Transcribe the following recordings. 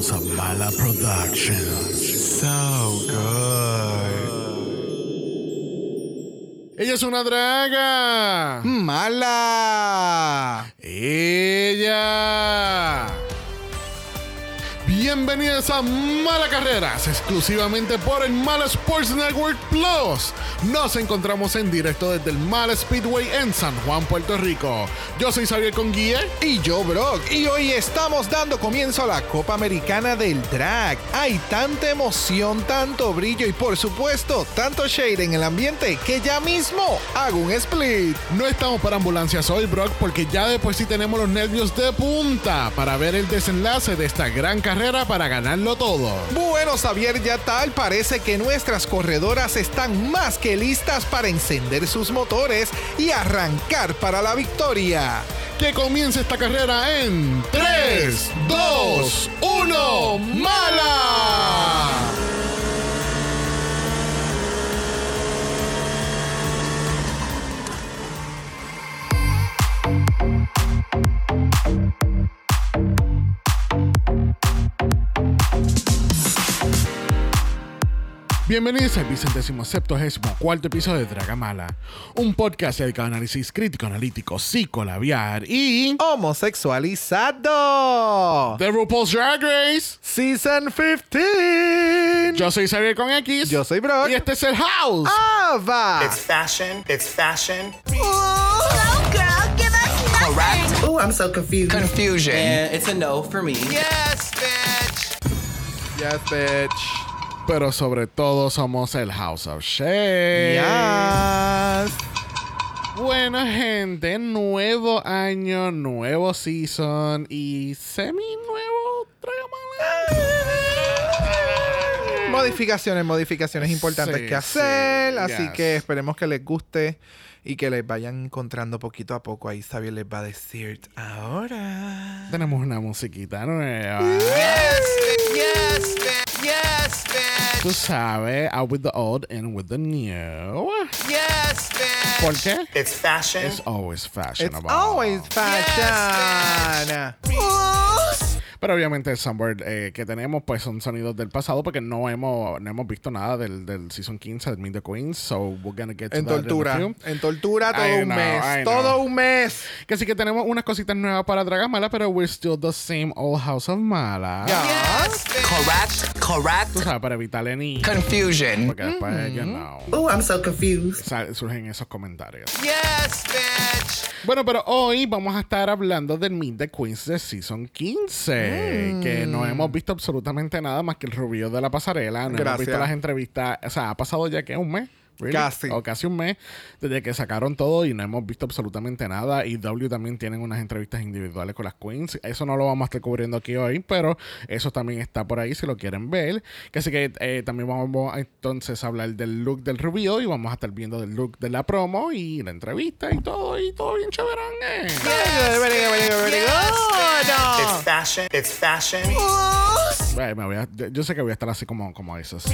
House of Mala Productions. So good. Ella es una draga. Mala. Ella. Bienvenidos a Mala Carreras, exclusivamente por el Mala Sports Network Plus. Nos encontramos en directo desde el Mala Speedway en San Juan, Puerto Rico. Yo soy Xavier Conguille. Y yo, Brock. Y hoy estamos dando comienzo a la Copa Americana del Drag. Hay tanta emoción, tanto brillo y por supuesto, tanto shade en el ambiente que ya mismo hago un split. No estamos para ambulancias hoy, Brock, porque ya después sí tenemos los nervios de punta para ver el desenlace de esta gran carrera para ganarlo todo. Bueno, Xavier, ya tal parece que nuestras corredoras están más que listas para encender sus motores y arrancar para la victoria. Que comience esta carrera en 3, 2, 1, mala. Bienvenidos al vicentésimo septuagésimo cuarto episodio de Dragamala, un podcast dedicado a análisis crítico, analítico, psicolabiar y homosexualizado. The RuPaul's Drag Race Season 15. Yo soy Xavier con X. Yo soy Brock. Y este es el House. Ava. It's fashion. It's fashion. Hello, girl. Give us nothing. Correct. Oh, I'm so confused. Confusion. And it's a no for me. Yes, bitch. Yes, bitch. Pero sobre todo somos el House of Shade. Yes. Buena gente, nuevo año, nuevo season y semi nuevo. Modificaciones, modificaciones importantes Sí, que hacer. sí, así yes. que esperemos que les guste y que les vayan encontrando poquito a poco. Ahí Xavier les va a decir ahora. Tenemos una musiquita nueva. Yes, bitch. Yes, bitch. Yes, Tú bitch. sabes, out with the old and with the new. Yes, bitch. ¿Por qué? It's fashion. It's always It's fashionable. always fashion. Pero obviamente el soundboard eh, que tenemos pues son sonidos del pasado porque no hemos, no hemos visto nada del, del season 15 de Meet the Queens. So we're gonna get to En that in a tortura. few. En tortura todo I un know, mes. Todo un mes. Que sí que tenemos unas cositas nuevas para Dragamala, pero we're still the same old House of Mala. Yes, bitch. Correct, correct. Tú sabes, para evitar any... Confusion. Porque después, you know, Oh, I'm so confused. surgen esos comentarios. Yes, bitch. Bueno, pero hoy vamos a estar hablando del Meet the Queens de Season 15, que no hemos visto absolutamente nada más que el rubio de la pasarela, no hemos visto las entrevistas, o sea, ha pasado ya que un mes. Really? Casi. O casi un mes desde que sacaron todo y no hemos visto absolutamente nada. Y W también tienen unas entrevistas individuales con las queens. Eso no lo vamos a estar cubriendo aquí hoy, pero eso también está por ahí si lo quieren ver. Así que eh, también vamos a entonces a hablar del look del rubio y vamos a estar viendo del look de la promo y la entrevista y todo, y todo bien chéverón. eh. Very good. It's fashion. It's fashion. Bueno, me voy a- yo- yo sé que voy a estar así como, como esos.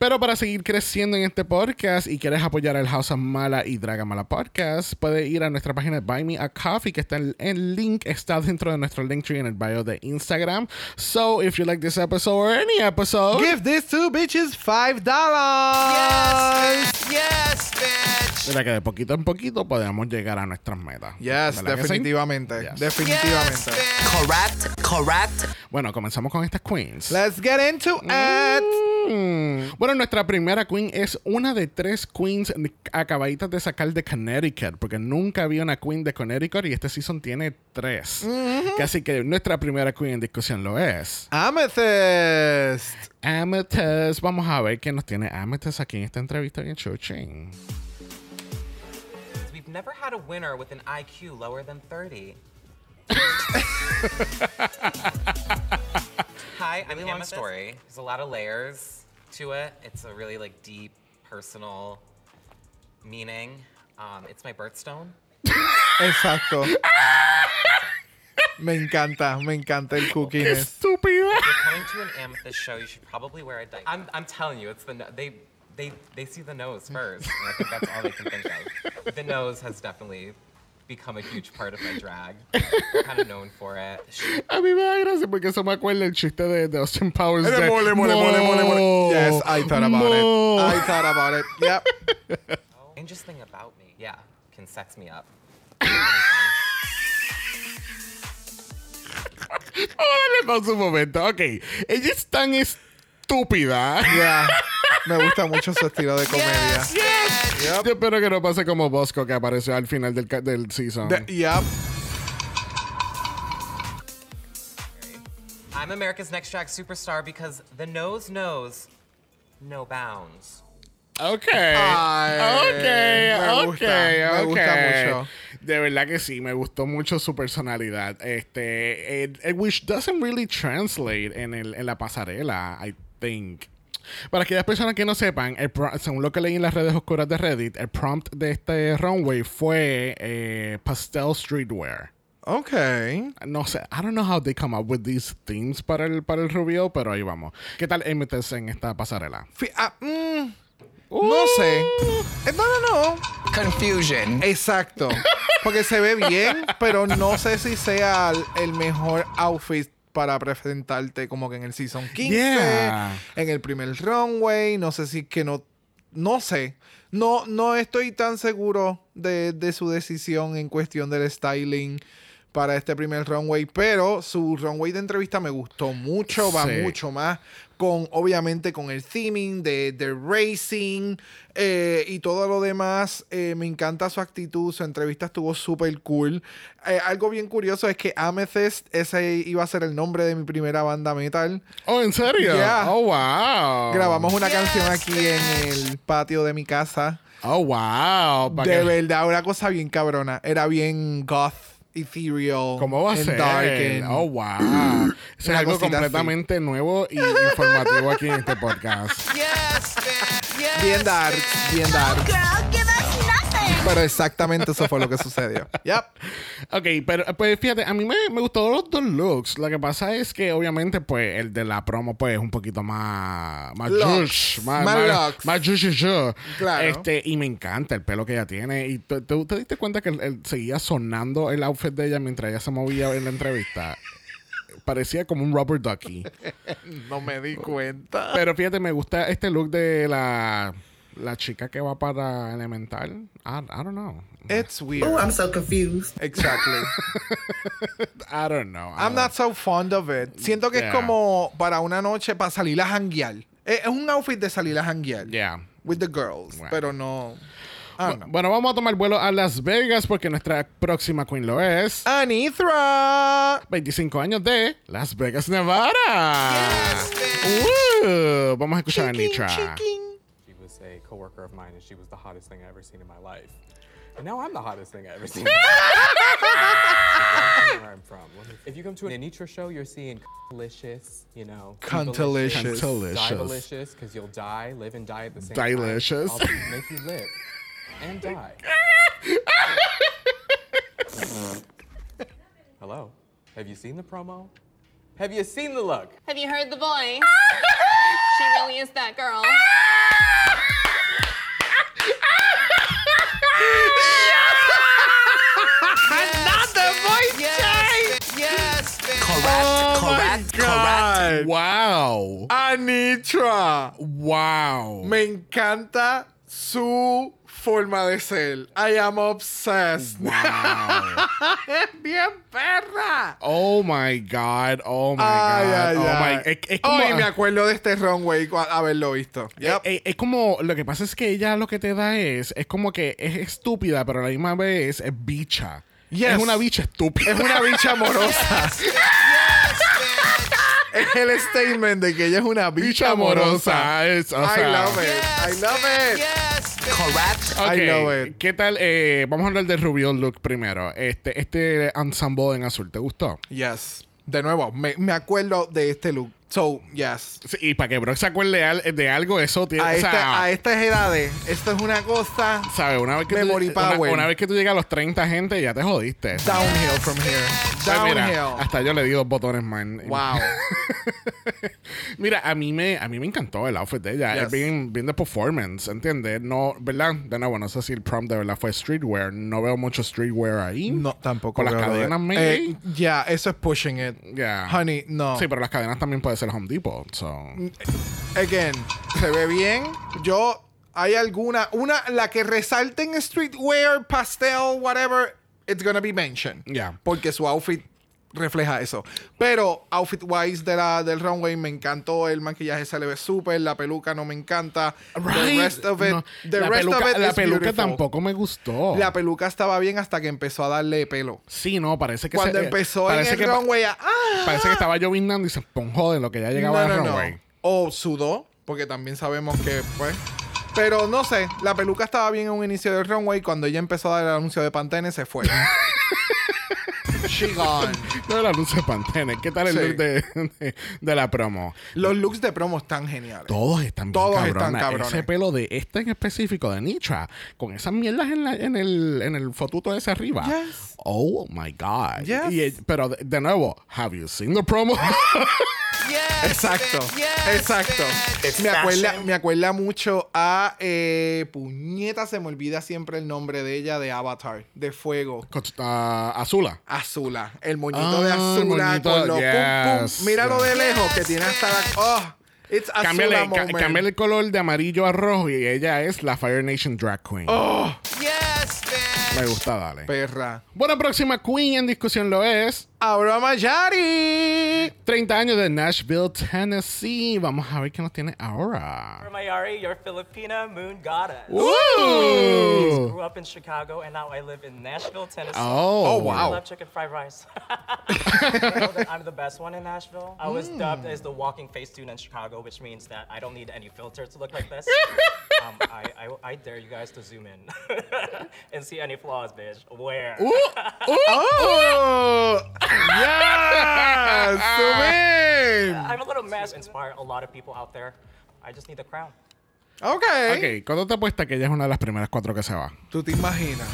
Pero para seguir creciendo en este podcast y quieres apoyar al House of Mala y Dragamala Podcast, puedes ir a nuestra página de Buy Me a Coffee, que está en el link, está dentro de nuestro link tree en el bio de Instagram. So, if you like this episode or any episode, Give these two bitches five dollars. Yes, yes, bitch. mira que de poquito en poquito podemos llegar a nuestras metas. Yes, definitivamente. Yes. Definitivamente. Correct, correct. Bueno, comenzamos con estas queens. Let's get into it. Mm. Bueno, nuestra primera queen es una de tres queens acabaditas de sacar de Connecticut, porque nunca había una queen de Connecticut y este season tiene tres. Así que nuestra primera queen en discusión lo es. Amethyst. Amethyst. Vamos a ver qué nos tiene Amethyst aquí en esta entrevista bien chuchín. We've never had a winner with an IQ lower than 30. Hi, I'm Story. There's a lot of layers to it. It's a really like deep, personal meaning. Um, it's my birthstone. Exacto. me encanta, me encanta el cookiness. Estúpida. If you're coming to an amethyst show, you should probably wear a diaper. I'm, I'm telling you, it's the no- they they they see the nose first. And I think that's all they can think of. The nose has definitely become a huge part of my drag. I'm kind of known for it. A mí me da gracia porque eso me acuerda el chiste de, de Austin Powers. De, mole, mole, mole, mole, mole. "Mo, Yes, I thought about mo". it. I thought about it. Yep. Strangest thing about me, yeah, can sex me up. Órale con su momento. Ok. Ella es tan estúpida. Yeah. Me gusta mucho su estilo de comedia. Yep. Yo espero que no pase como Bosco que apareció al final del, del season. De- yep. I'm America's Next Drag Superstar because the nose knows no bounds. Ok. Ay, ok. me ok. gusta, me ok. gusta mucho. De verdad que sí, me gustó mucho su personalidad. Este, it- it- which doesn't really translate en, el, en la pasarela, I think. Para aquellas personas que no sepan, el según lo que leí en las redes oscuras de Reddit, el prompt de este runway fue eh, pastel streetwear. Okay. No sé, I don't know how they come up with these themes para el, para el reveal, pero ahí vamos. ¿Qué tal meterse en esta pasarela? Fi- ah, mm, no sé. Eh, No, no, no. Confusion. Exacto. Porque se ve bien, pero no sé si sea el mejor outfit para presentarte como que en el season 15, Yeah. en el primer runway, no sé si que no no sé. No no estoy tan seguro de, de su decisión en cuestión del styling para este primer runway, pero su runway de entrevista me gustó mucho, va Sí. mucho más con obviamente con el theming de, de racing eh, y todo lo demás. Eh, me encanta su actitud, su entrevista estuvo súper cool. Eh, algo bien curioso es que Amethyst, ese iba a ser el nombre de mi primera banda metal. Oh, ¿en serio? Yeah. Oh, wow. Grabamos una canción aquí en el patio de mi casa. Oh, wow. De que- verdad, una cosa bien cabrona. Era bien goth, ethereal. ¿Cómo va a and ser? dark Oh, wow. Eso es Una algo completamente nuevo y informativo aquí en este podcast. Yes, man. Yes. Bien dark, bien dark. Girl. Pero exactamente eso fue lo que sucedió. Yep. Ok, pero pues fíjate, a mí me, me gustaron los dos looks. Lo que pasa es que obviamente pues el de la promo pues es un poquito más... Más jush, más, Más más, más jush, jush, jush. Claro. Este, y me encanta el pelo que ella tiene. Y tú te, te diste cuenta que él seguía sonando el outfit de ella mientras ella se movía en la entrevista. Parecía como un rubber ducky. No me di cuenta. Pero fíjate, me gusta este look de la, la chica que va para Elemental. I, I don't know. It's weird. Oh, I'm so confused. Exactly. I don't know. I I'm not so fond of it. Siento que Yeah. es como para una noche para salir a janguear. Es es un outfit de salir a janguear. Yeah. With the girls. Wow. Pero no. I don't know. Bueno, vamos a tomar vuelo a Las Vegas porque nuestra próxima queen lo es. Anithra. 25 años de Las Vegas, Nevada. Woo. Vamos a escuchar a a coworker of mine, and she was the hottest thing I ever seen in my life. And now I'm the hottest thing I ever seen. in my life. where I'm from. If you come to an Anitra show, you're seeing delicious, you know, Cuntalicious. Cuntalicious. delicious, because you'll die, live, and die at the same Dilicious. time. I'll make you live and die. Hello. Have you seen the promo? Have you seen the look? Have you heard the voice? she really is that girl. Yes, yes, man. Oh correct, correct, correct. Wow. Anitra. Wow. Me encanta su forma de ser. I am obsessed. Wow. es bien perra. Oh my God. Oh my Ay, God. ay, oh ay. my. Es, es como, Ay, me acuerdo de este runway haberlo visto. Yep. Eh, eh, es como, lo que pasa es que ella lo que te da es, es como que es estúpida, pero a la misma vez es bicha. Yes. Es una bicha estúpida. Es una bicha amorosa. es el statement de que ella es una bicha bicha amorosa. amorosa. Es, o I sea, love it. I love it. Correct. Ok, I love it. ¿Qué tal? Eh, vamos a hablar del Rubio look primero. Este, este ensemble en azul, ¿te gustó? Yes. De nuevo, me, me acuerdo de este look. So, yes. Sí, y para que Brock se acuerde al- de algo, eso tiene. A, o sea, esta- a estas edades, esto es una cosa ¿sabes? Una vez, que Memory tú, una, power. una vez que tú llegas a los 30 gente, ya te jodiste. downhill from here. Pues mira, Downhill. hasta yo le di dos botones, man. Wow. Mira, a mí me, a mí me encantó el outfit de ella. Yes. Es bien, bien de performance, ¿entiendes? No, ¿verdad? De nuevo, no sé si el prom de verdad fue streetwear. No veo mucho streetwear ahí. No, tampoco. Con las cadenas. Eh, Ya, eso es pushing it. Yeah. Honey, no. Sí, pero las cadenas también Home Depot. So. Again, se ve bien. Yo, hay alguna, una, la que resalte en streetwear, pastel, whatever, it's gonna be mentioned. Yeah. Porque su outfit refleja eso. Pero outfit wise de la, del runway me encantó. El maquillaje se le ve súper. La peluca no me encanta. The rest of it, No, the la rest peluca, of it la peluca beautiful. tampoco me gustó. La peluca estaba bien hasta que empezó a darle pelo. Sí, no, parece que Cuando se- eh, empezó en el que, runway, ah, Parece que estaba llovinando y se ponjó de lo que ya llegaba no, al no. runway. O sudó, porque también sabemos que, pues. Pero no sé, la peluca estaba bien en un inicio del runway. Cuando ella empezó a dar el anuncio de Pantene, se fue. She gone. No el anuncio de Pantene. ¿Qué tal el Sí. look de, de- de la promo? Los looks de promo están geniales. Todos están bien Todos cabronas. están cabrones. Ese pelo de este en específico, de Nitra, con esas mierdas en, la- en el, en el fotuto ese arriba. Yes. Oh my God. Yes. Y, pero de, de nuevo, have you seen the promo? Yes, Exacto, bitch. Yes, exacto. bitch. Me acuerda, me acuerda mucho a eh, Puñeta, se me olvida siempre el nombre de ella, de Avatar, de Fuego. Ah, Azula. Azula, el moñito Ah, de el Azula moñito, con los pum pum. yes, Míralo de lejos que tiene hasta la. Oh, it's Azula Cámbiale, ca- cámbiale el color de amarillo a rojo y ella es la Fire Nation Drag Queen. Oh, Yes, bitch. Me gusta, dale. perra. Bueno, próxima Queen en discusión lo es. Aura Mayari. 30 años de Nashville, Tennessee. Vamos a ver qué nos tiene ahora. Mayari, your Filipina moon goddess. Woo! Grew up in Chicago and now I live in Nashville, Tennessee. Oh. Oh, wow. I love chicken fried rice. I know that I'm the best one in Nashville. I was hmm. dubbed as the walking Facetune in Chicago, which means that I don't need any filter to look like this. um, I, I, I dare you guys to zoom in and see any flaws, bitch. Where? Oh, yes, Subin. I'm a little mess, inspire a lot of people out there. I just need the crown. Okay. Ok, ¿cuándo te apuesta que ella es una de las primeras cuatro que se va? Tú te imaginas.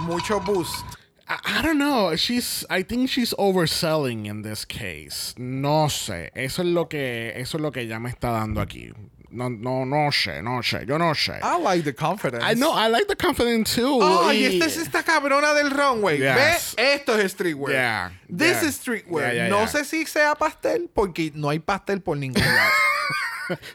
Mucho boost. I, I don't know. She's, I think she's overselling in this case. No sé. Eso es lo que, eso es lo que ella me está dando aquí. No, no, no sé, no sé. Yo no sé. I like the confidence. I know, I like the confidence too. Oh, y Y- esta es esta cabrona del runway. Yes. ¿Ve? Esto es streetwear. Yeah, This yeah. is streetwear. Yeah, no sé si sea pastel, porque no hay pastel por ningún lado.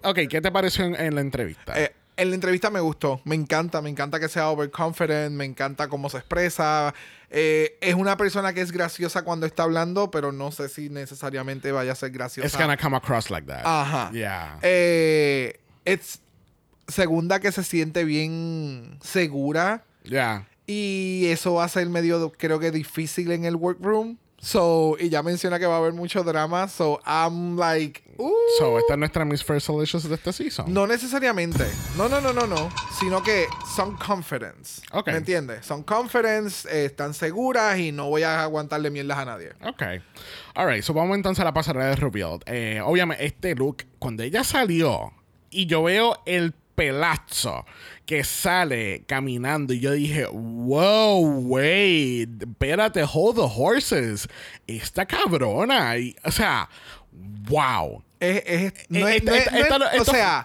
Ok, ¿qué te pareció en, en la entrevista? Eh, en la entrevista me gustó. Me encanta. Me encanta que sea overconfident. Me encanta cómo se expresa. Eh, es una persona que es graciosa cuando está hablando, pero no sé si necesariamente vaya a ser graciosa. It's gonna come across like that. Ajá. Yeah. Eh, it's segunda que se siente bien segura. yeah. Y eso va a ser medio, creo que difícil en el workroom. So, y ya menciona que va a haber mucho drama. So, I'm like, uh, So, esta es nuestra Miss First Delicious de este season. no necesariamente. No, no, no, no, no. Sino que son confidence. Ok. ¿Me entiendes? Son confidence, eh, están seguras y no voy a aguantarle mierdas a nadie. Ok. Alright, so vamos entonces a la pasarela de Revealed. Eh, obviamente, este look, cuando ella salió y yo veo el pelazo que sale caminando y yo dije, wow, wait, espérate, hold the horses. Esta cabrona. Y, o sea, wow.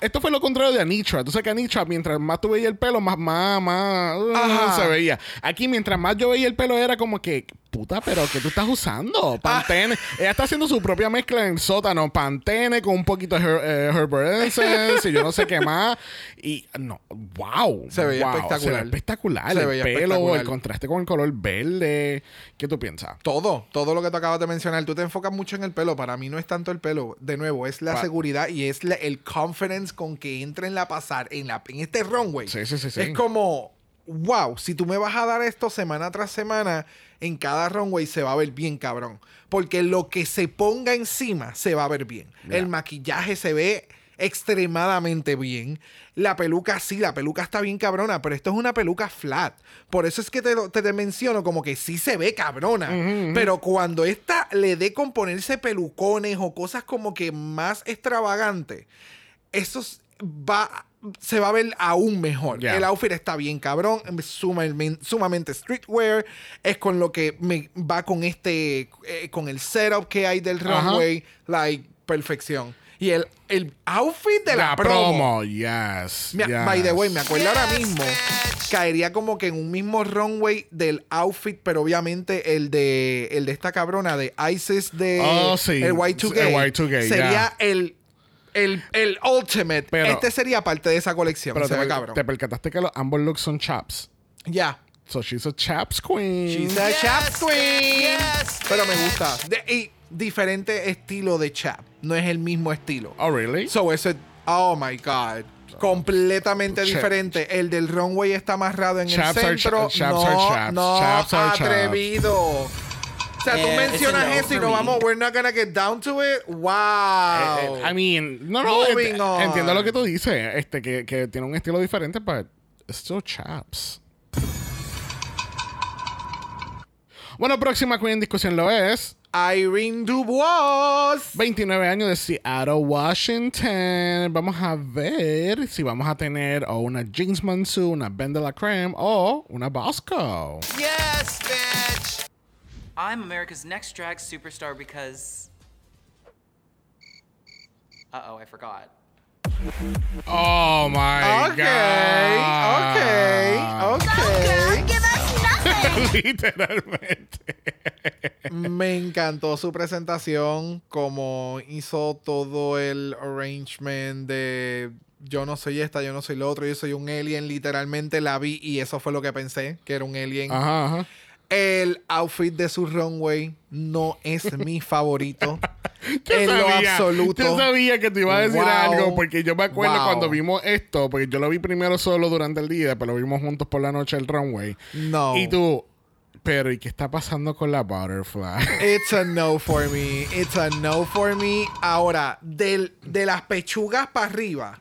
Esto, fue lo contrario de Anitra. Tú sabes que Anitra, mientras más tú veías el pelo, más, más, más uh, se veía. Aquí, mientras más yo veía el pelo, era como que, puta, pero ¿qué tú estás usando? Pantene. Ella está haciendo su propia mezcla en el sótano. Pantene con un poquito de eh, Essence y yo no sé qué más. Y no, wow. Se veía wow, espectacular. Se veía espectacular. Se el veía pelo, espectacular. el contraste con el color verde. ¿Qué tú piensas? Todo, todo lo que tú acabas de mencionar. Tú te enfocas mucho en el pelo. Para mí no es tanto el pelo. De nuevo, es la Pa- seguridad y es la- el confidence con que entra en la pasar, en, la, en este runway. Sí, sí, sí, sí. Es como, wow, si tú me vas a dar esto semana tras semana, en cada runway se va a ver bien cabrón. Porque lo que se ponga encima se va a ver bien. El maquillaje se ve extremadamente bien. La peluca sí, la peluca está bien cabrona, pero esto es una peluca flat. Por eso es que te, te, te menciono como que sí se ve cabrona. Pero cuando esta le dé con ponerse pelucones o cosas como que más extravagantes, eso va, se va a ver aún mejor. El outfit está bien cabrón, sumamente, sumamente streetwear, es con lo que me va con este, eh, con el setup que hay del runway, like, perfección. Y el, el outfit de la, La promo. promo, yes. Me- yes. By the way, me acuerdo ahora mismo. Caería como que en un mismo runway del outfit, pero obviamente el de el de esta cabrona de ISIS de Oh, sí. el Y2K. El Y2K, sería el, el, el ultimate. Pero- este sería parte de esa colección. Pero se te, ve cabrón. te percataste que los, ambos looks son chaps. Ya. So she's a chaps queen. She's a chap queen. Pero me gusta. De- y diferente estilo de chap. No es el mismo estilo. Oh, really? So ese, oh my god. Completamente diferente. El del runway está amarrado en Chaps el are centro. cha- chaps no, are chaps. no, Chaps are chaps. atrevido. O sea, tú Yeah, mencionas it's a no eso y for no me. vamos, we're not gonna get down to it. Wow. Eh, eh, I mean, no, no, Moving ent- on. entiendo lo que tú dices, este, que, que tiene un estilo diferente, pero still chaps. Bueno, próxima queen en discusión lo es. Irene Dubois. 29 años de Seattle, Washington. Vamos a ver si vamos a tener o una Jeans Monsoon, una Ben de la Creme o una Bosco. Yes, bitch! I'm America's next drag superstar because. Uh oh, I forgot. Oh my Okay, God. okay, okay. Give us nothing. Literalmente. Me encantó su presentación, como hizo todo el arrangement de yo no soy esta, yo no soy lo otro, yo soy un alien. Literalmente la vi y eso fue lo que pensé, que era un alien. Ajá, ajá. El outfit de su runway no es mi favorito. Yo en lo absoluto. Yo sabía que te iba a decir Wow. algo, porque yo me acuerdo Wow. cuando vimos esto, porque yo lo vi primero solo durante el día, pero lo vimos juntos por la noche el runway. No. Y tú, pero ¿y qué está pasando con la butterfly? It's a no for me. It's a no for me. Ahora, del, de las pechugas para arriba.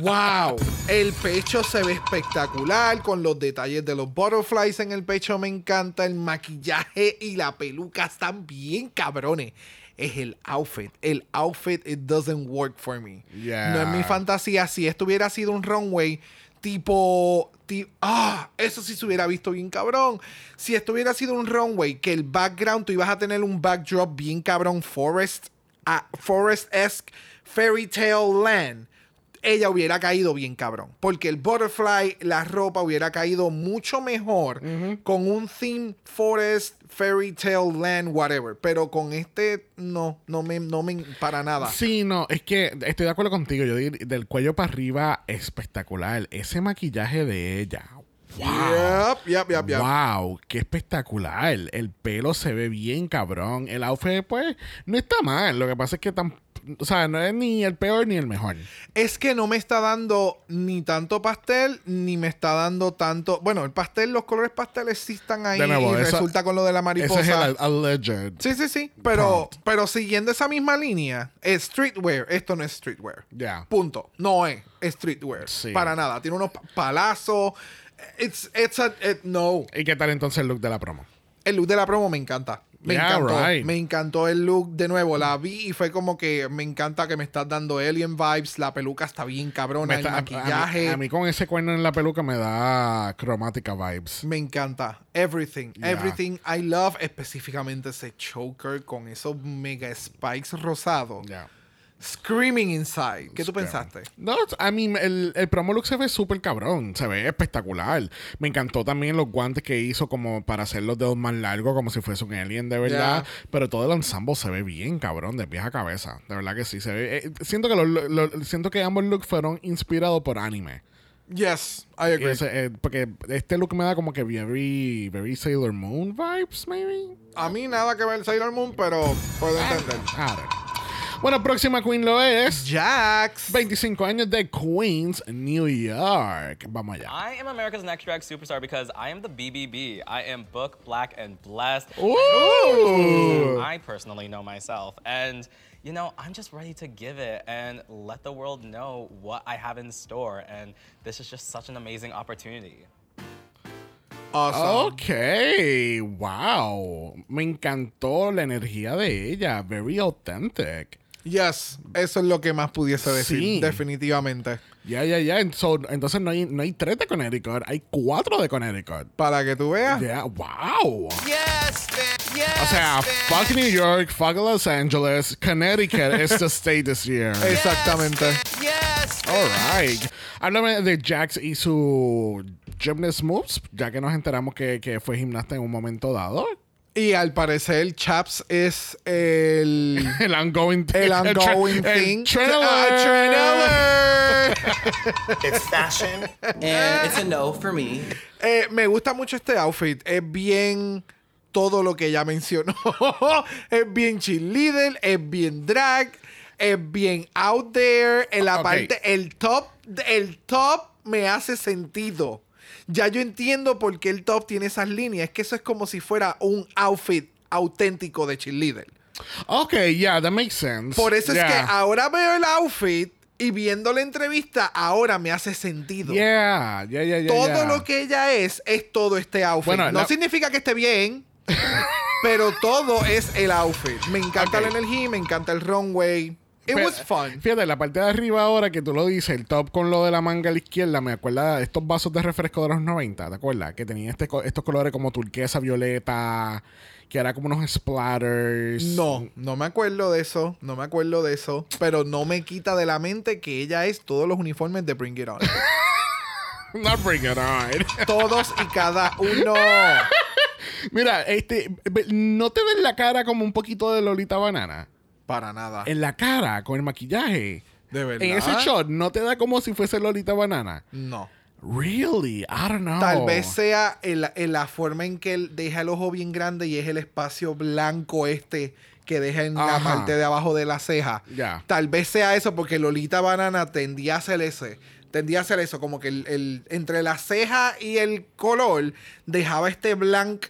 wow. El pecho se ve espectacular con los detalles de los butterflies en el pecho. Me encanta. El maquillaje y la peluca están bien cabrones. Es el outfit. El outfit, it doesn't work for me. Yeah. No es mi fantasía. Si esto hubiera sido un runway tipo, ah, eso sí se hubiera visto bien cabrón. Si esto hubiera sido un runway que el background tú ibas a tener un backdrop bien cabrón forest, ah, forest-esque fairy tale land. Ella hubiera caído bien cabrón. Porque el butterfly, la ropa hubiera caído mucho mejor con un theme forest, fairy tale land, whatever. Pero con este, no, no me, no me, para nada. Sí, no, es que estoy de acuerdo contigo. Yo del cuello para arriba, espectacular. Ese maquillaje de ella. Wow. Yep, yep, yep, yep. Wow, qué espectacular. El pelo se ve bien cabrón. El outfit, pues, no está mal. Lo que pasa es que tan, o sea, no es ni el peor ni el mejor. Es que no me está dando ni tanto pastel, ni me está dando tanto. Bueno, el pastel, los colores pasteles sí están ahí. De nuevo, y resulta con lo de la mariposa. Ese es el alleged. Sí, sí, sí. Pero, pero siguiendo esa misma línea, es streetwear. Esto no es streetwear. Ya. Punto. No es streetwear. Sí. Para nada. Tiene unos pa- palazos. It's, it's a, it- no. ¿Y qué tal entonces el look de la promo? El look de la promo me encanta. Me Yeah, encantó. right. Me encantó el look de nuevo. La vi y fue como que me encanta que me estás dando alien vibes. La peluca está bien cabrona. El está- a- a, maquillaje. mí, a mí con ese cuerno en la peluca me da cromática vibes. Me encanta. Everything. Yeah. Everything I love. Específicamente ese choker con esos mega spikes rosados. Ya. Screaming inside. ¿Qué tú pensaste? No, a mí el, el promo look se ve súper cabrón, se ve espectacular. Me encantó también los guantes que hizo como para hacer los dedos más largos, como si fuese un alien de verdad. Pero todo el ensemble se ve bien cabrón, de pies a cabeza. De verdad que sí, se ve. eh, siento, que los- los- siento que ambos looks fueron inspirados por anime. Yes, I agree. Ese, eh, porque este look me da como que very, very Sailor Moon vibes, maybe. A mí nada que ver Sailor Moon, pero puedo entender. I don't know. Bueno, próxima queen lo es. Jax. 25 años de Queens, New York. Vamos allá. I am America's next drag superstar because I am the BBB. I am book, black, and blessed. Ooh. I personally know myself. And, you know, I'm just ready to give it and let the world know what I have in store. And this is just such an amazing opportunity. Awesome. Ok, wow. Me encantó la energía de ella. Very authentic. Yes, eso es lo que más pudiese decir, Sí. definitivamente. Ya, ya, ya. So, entonces no hay, no hay tres de Connecticut, hay cuatro de Connecticut. Para que tú veas. Yeah, wow. Yes, man. Yes. O sea, man. fuck New York, fuck Los Angeles, Connecticut is the state this year. Exactamente. Yes. All right. Háblame de Jax y su gymnast moves, ya que nos enteramos que, que fue gimnasta en un momento dado. Y al parecer, Chaps es el. El ongoing El tra- ongoing el thing. Ah, alert. It's fashion. And it's a no for me. Eh, me gusta mucho este outfit. Es bien todo lo que ella mencionó. es bien cheerleader, es bien drag, es bien out there. En la parte, el top, el top me hace sentido. Ya yo entiendo por qué el top tiene esas líneas. Es que eso es como si fuera un outfit auténtico de cheerleader. Ok, yeah, that makes sense. Por eso es que ahora veo el outfit y viendo la entrevista, ahora me hace sentido. Yeah, yeah, yeah, yeah, todo yeah. lo que ella es, es todo este outfit. Bueno, no la- significa que esté bien, pero todo es el outfit. Me encanta Ok. la energía, me encanta el runway. It Pero, was fun. Fíjate, la parte de arriba ahora que tú lo dices, el top con lo de la manga a la izquierda, me acuerda de estos vasos de refresco de los 90, ¿te acuerdas? Que tenían este, estos colores como turquesa, violeta, que era como unos splatters. No, no me acuerdo de eso, no me acuerdo de eso, pero no me quita de la mente que ella es todos los uniformes de Bring It On. No bring it on. todos y cada uno. Mira, este, ¿no te ves la cara como un poquito de Lolita Banana? Para nada. En la cara, con el maquillaje. ¿De verdad? En ese shot, ¿no te da como si fuese Lolita Banana? No. Really? I don't know. Tal vez sea el- el- la forma en que él deja el ojo bien grande y es el espacio blanco este que deja en la parte de abajo de la ceja. Ya. Tal vez sea eso porque Lolita Banana tendía a hacer ese. Tendía a hacer eso, como que el, el- entre la ceja y el color dejaba este blank,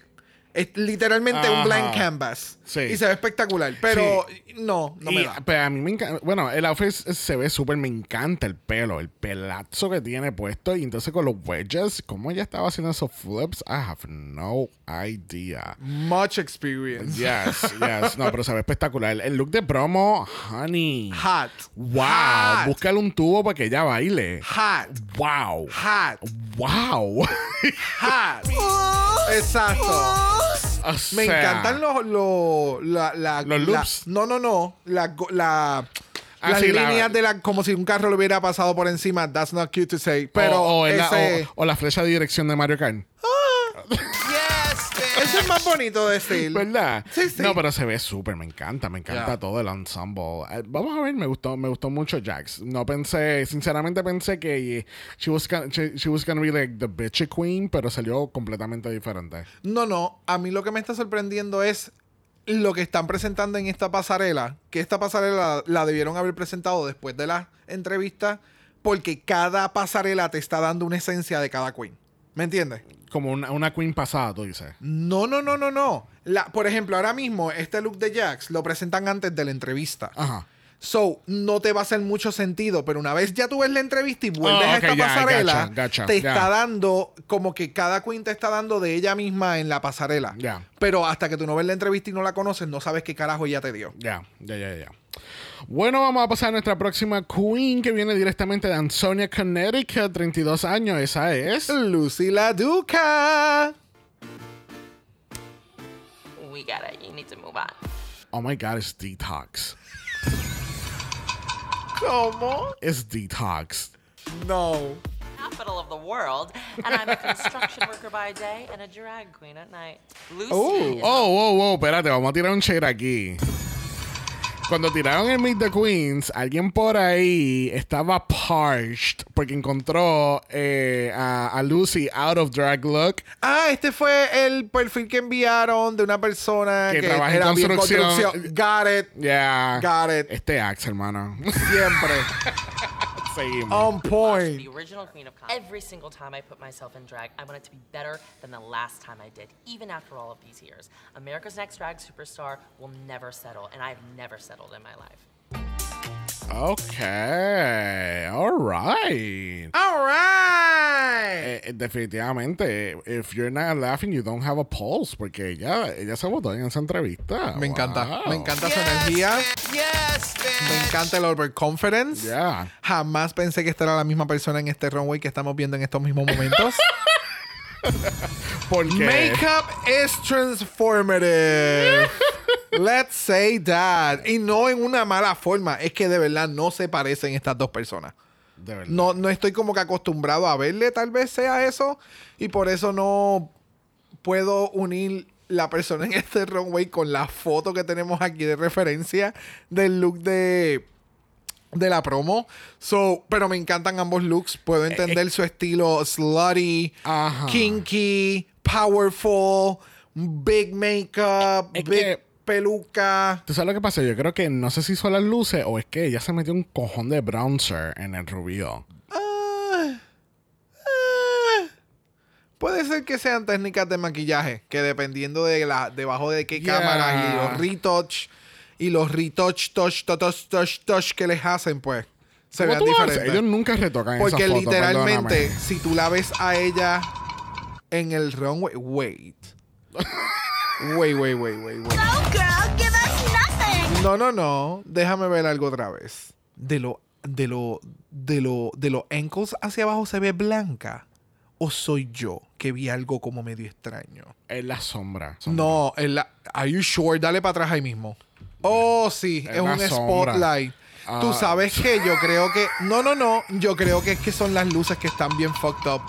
es literalmente un blank canvas. Sí. Y se ve espectacular. Pero no, no me da. Pero a mí me encanta. Bueno, el outfit se ve súper. Me encanta el pelo, el pelazo que tiene puesto. Y entonces con los wedges, ¿cómo ella estaba haciendo esos flips? I have no idea. Much experience. Yes, yes. No, pero se ve espectacular. El, el look de promo, honey. Hot. Wow. Hot. Búscale un tubo para que ella baile. Hot. Wow. Hot. Wow. Hot. Exacto. O Me sea, encantan los, los, la, la- Los la- loops. no, no, no. La, la, Ah, las sí, líneas de la. Como si un carro le hubiera pasado por encima. That's not cute to say. Pero o, o la, ese, o- o la flecha de dirección de Mario Kart. Ese es más bonito de decir. ¿Verdad? Sí, sí. No, pero se ve súper, me encanta, me encanta todo el ensemble. Eh, vamos a ver, me gustó, me gustó mucho Jax. No pensé, sinceramente pensé que she was, gonna, she, she was gonna be like the bitchy queen, pero salió completamente diferente. No, no. A mí lo que me está sorprendiendo es lo que están presentando en esta pasarela. Que esta pasarela la debieron haber presentado después de la entrevista. Porque cada pasarela te está dando una esencia de cada queen. ¿Me entiendes? Como una, una queen pasada, tú dices. No, no, no, no, no. La, por ejemplo, ahora mismo este look de Jax lo presentan antes de la entrevista. Ajá. So, no te va a hacer mucho sentido, pero una vez ya tú ves la entrevista y vuelves Ah, a esta pasarela, te está dando como que cada queen te está dando de ella misma en la pasarela. Ya. Pero hasta que tú no ves la entrevista y no la conoces, no sabes qué carajo ella te dio. Ya, ya, ya, ya. Bueno, vamos a pasar a nuestra próxima queen que viene directamente de Ansonia, Connecticut, 32 años. Esa es. Lucy la Duca. We gotta, you need to move on. Oh my God, it's Detox. ¿Cómo? It's Detox. No. Capital of the world, and I'm a construction worker by day and a drag queen at night. Lucy Oh, oh, oh, oh, espérate, vamos a tirar un shade aquí. Cuando tiraron el Meet the Queens, alguien por ahí estaba parched porque encontró eh, a, a Lucy out of drag look. Ah, este fue el perfil que enviaron de una persona Que que, trabaja en construcción. Got it. Yeah. Got it. Este Axe, hermano. Siempre. Seguimos. On point. the original queen of comedy. Every single time I put myself in drag, I want it to be better than the last time I did, even after all of these years. America's Next Drag Superstar will never settle, and I've never settled in my life. Ok, alright. Alright. Eh, eh, definitivamente, if you're not laughing, you don't have a pulse, porque ella, ella se votó en esa entrevista. Me encanta, me encanta su energía. Yes, Me encanta el overconfidence. Yeah. Jamás pensé que esta era la misma persona en este runway que estamos viendo en estos mismos momentos. Porque Makeup is transformative. Let's say that. Y no en una mala forma. Es que de verdad no se parecen estas dos personas. De verdad. No, no estoy como que acostumbrado a verle, tal vez sea eso. Y por eso no puedo unir la persona en este runway con la foto que tenemos aquí de referencia del look de de la promo. So, pero me encantan ambos looks. Puedo entender su estilo slutty, Ajá. kinky, powerful, big makeup, big que- peluca. ¿Tú sabes lo que pasa? Yo creo que no sé si son las luces o es que ella se metió un cojón de bronzer en el rubio. Ah, ah, puede ser que sean técnicas de maquillaje, que dependiendo de la, debajo de qué Yeah. cámara y los retouch y los retouch, touch, touch, touch, touch que les hacen, pues se ¿Cómo vean diferentes. Ellos nunca retocan Porque literalmente, perdóname. si tú la ves a ella en el runway, wait. Wait, wait, wait, wait, wait. No, girl, give us nothing. No, no, no. Déjame ver algo otra vez. De lo, de lo, de lo, de los ankles hacia abajo se ve blanca. ¿O soy yo que vi algo como medio extraño? Es la sombra. sombra. No, en la, are you sure? Dale para atrás ahí mismo. Oh, sí, Es es, un sombra. spotlight. Tú Ah. sabes que yo creo que. No, no, no. Yo creo que es que son las luces que están bien fucked up.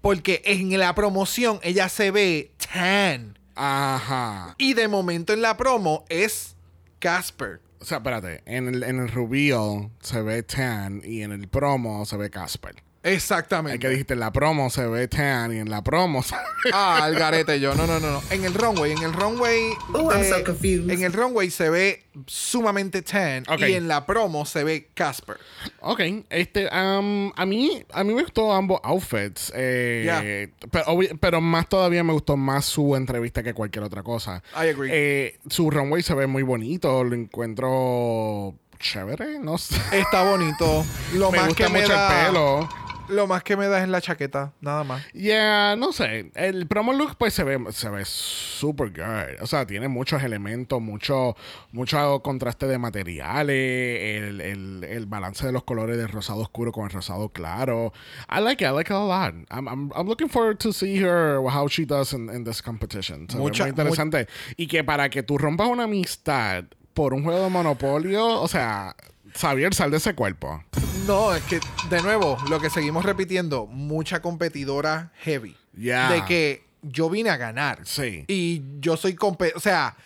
Porque en la promoción ella se ve tan. Ajá. Y de momento en la promo es Casper. O sea, espérate. En el, en el reveal se ve Tan y en el promo se ve Casper. Exactamente. Es que dijiste, en la promo se ve Tan y en la promo se ve... Ah, al garete yo. No, no, no, no. En el runway, en el runway. Oh, I'm de- so confused. En el runway se ve sumamente tan. Y en la promo se ve Casper. Ok, este, am, a mí, a mí me gustó ambos outfits, eh, Yeah. pero, pero más todavía me gustó más su entrevista que cualquier otra cosa. I agree. Eh, su runway se ve muy bonito, lo encuentro chévere, no sé. Está bonito. Lo me más gusta que me mucho da, el pelo. Lo más que me da es la chaqueta, nada más. Yeah, no sé. El promo look pues se ve, se ve super good. O sea, tiene muchos elementos, mucho, mucho contraste de materiales, el, el, el balance de los colores del rosado oscuro con el rosado claro. I like it, I like it a lot. I'm, I'm, I'm looking forward to see her, how she does in, in this competition. Ve Mucha- muy interesante. y que para que tú rompas una amistad por un juego de monopolio, o sea, Xavier, sal de ese cuerpo. No, es que, de nuevo, lo que seguimos repitiendo, mucha competidora heavy. Yeah. De que yo vine a ganar. Sí. Y yo soy compe o sea,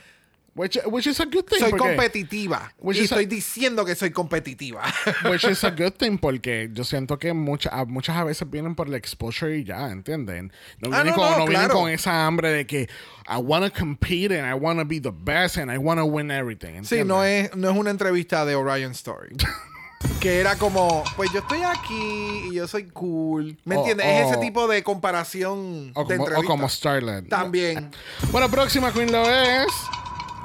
Which, which is a good thing. soy competitiva. Which y is a- estoy diciendo que soy competitiva. Which is a good thing porque yo siento que muchas a- muchas a veces vienen por el exposure y ya, ¿entienden? No Ah, vienen, no, con, no, no vienen claro. con esa hambre de que I want to compete and I want to be the best and I want to win everything. sí, ¿entienden? no es, no es una entrevista de Orion Story. que era como, pues yo estoy aquí y yo soy cool. ¿Me O- entiendes? es ese o- tipo de comparación O de como, o entrevista. como Starlet. También. Bueno, próxima Queen lo es.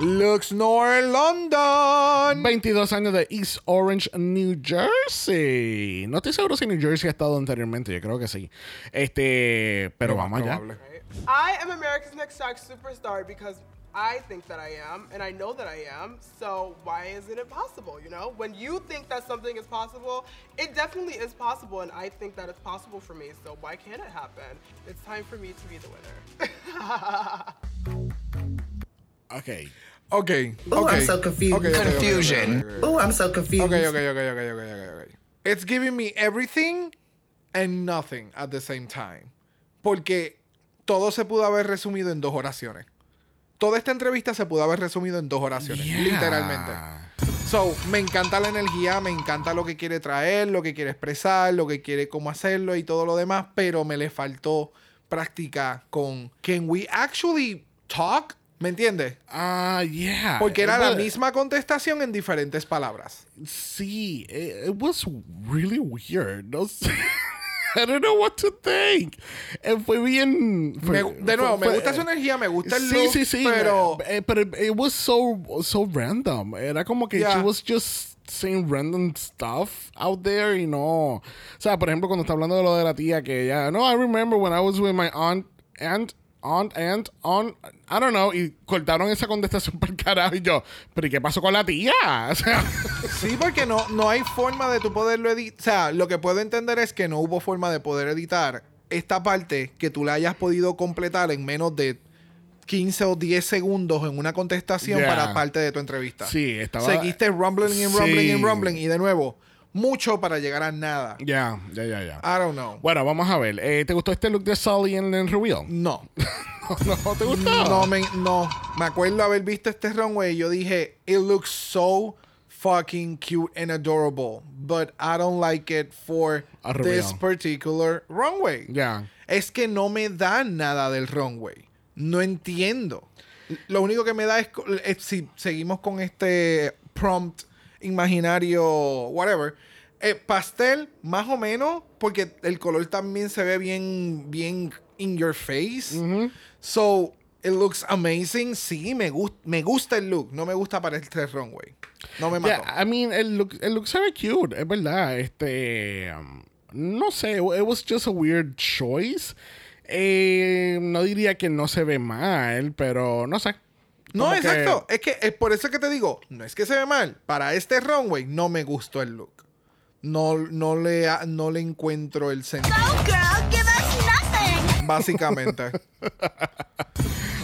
Lux Nor London. 22 años de East Orange, New Jersey. No estoy seguro si New Jersey ha estado anteriormente, yo creo que sí. Este, pero vamos allá. I am America's Next Top Superstar because I think that I am, and I know that I am. So why isn't it possible? You know, when you think that something is possible, it definitely is possible, and I think that it's possible for me. So why can't it happen? It's time for me to be the winner. Ok. Ok. Oh, ok. I'm so confused. Ok, ok, ok, ok, Confusion. ok, ok, ok. Oh, I'm so confused. Ok, ok, ok, ok, ok, ok, ok. It's giving me everything and nothing at the same time. Porque todo se pudo haber resumido en dos oraciones. Toda esta entrevista se pudo haber resumido en dos oraciones, Yeah. literalmente. So, me encanta la energía, me encanta lo que quiere traer, lo que quiere expresar, lo que quiere cómo hacerlo y todo lo demás, pero me le faltó práctica con Can we actually talk? ¿Me entiendes? Ah, yeah. Porque era la misma contestación en diferentes palabras. Sí, it, it was really weird. No sé. I don't know what to think. Eh, fue bien. Me- fue- de nuevo, fue- me gusta su energía, me gusta el sí, look, sí, sí, pero eh, pero it was so so random. Era como que Yeah. she was just saying random stuff out there y no. O sea, por ejemplo, cuando está hablando de lo de la tía que ella, no, I remember when I was with my aunt, aunt, aunt, aunt, aunt, I don't know, y cortaron esa contestación por carajo y yo, pero ¿y qué pasó con la tía? O sea, Sí, porque no, no hay forma de tu poderlo editar. O sea, lo que puedo entender es que no hubo forma de poder editar esta parte que tú la hayas podido completar en menos de 15 o 10 segundos en una contestación Yeah. para parte de tu entrevista. Sí, estaba- Seguiste rumbling y rumbling y Sí. rumbling y de nuevo, mucho para llegar a nada. ya, ya, ya, ya. I don't know. Bueno, vamos a ver. Eh, ¿Te gustó este look de Sully en el reveal? No. no, no, ¿te gustó? No, me, no. Me acuerdo haber visto este runway y yo dije, it looks so fucking cute and adorable, but I don't like it for this particular runway. Ya. Es que no me da nada del runway. No entiendo. Lo único que me da es, es si seguimos con este prompt imaginario, whatever. eh, pastel, más o menos, porque el color también se ve bien, bien in your face. So, it looks amazing. Sí, me, gust me gusta el look. No me gusta para este runway. No me mató. Yeah, I mean, el look, el look se ve cute, es verdad. Este, um, no sé, it was just a weird choice. Eh, no diría que no se ve mal, pero no sé. No, Como que- exacto. Es que es por eso que te digo, no es que se ve mal. Para este runway no me gustó el look. No, no, le, no le encuentro el sentido. Girl, give us nothing. Básicamente.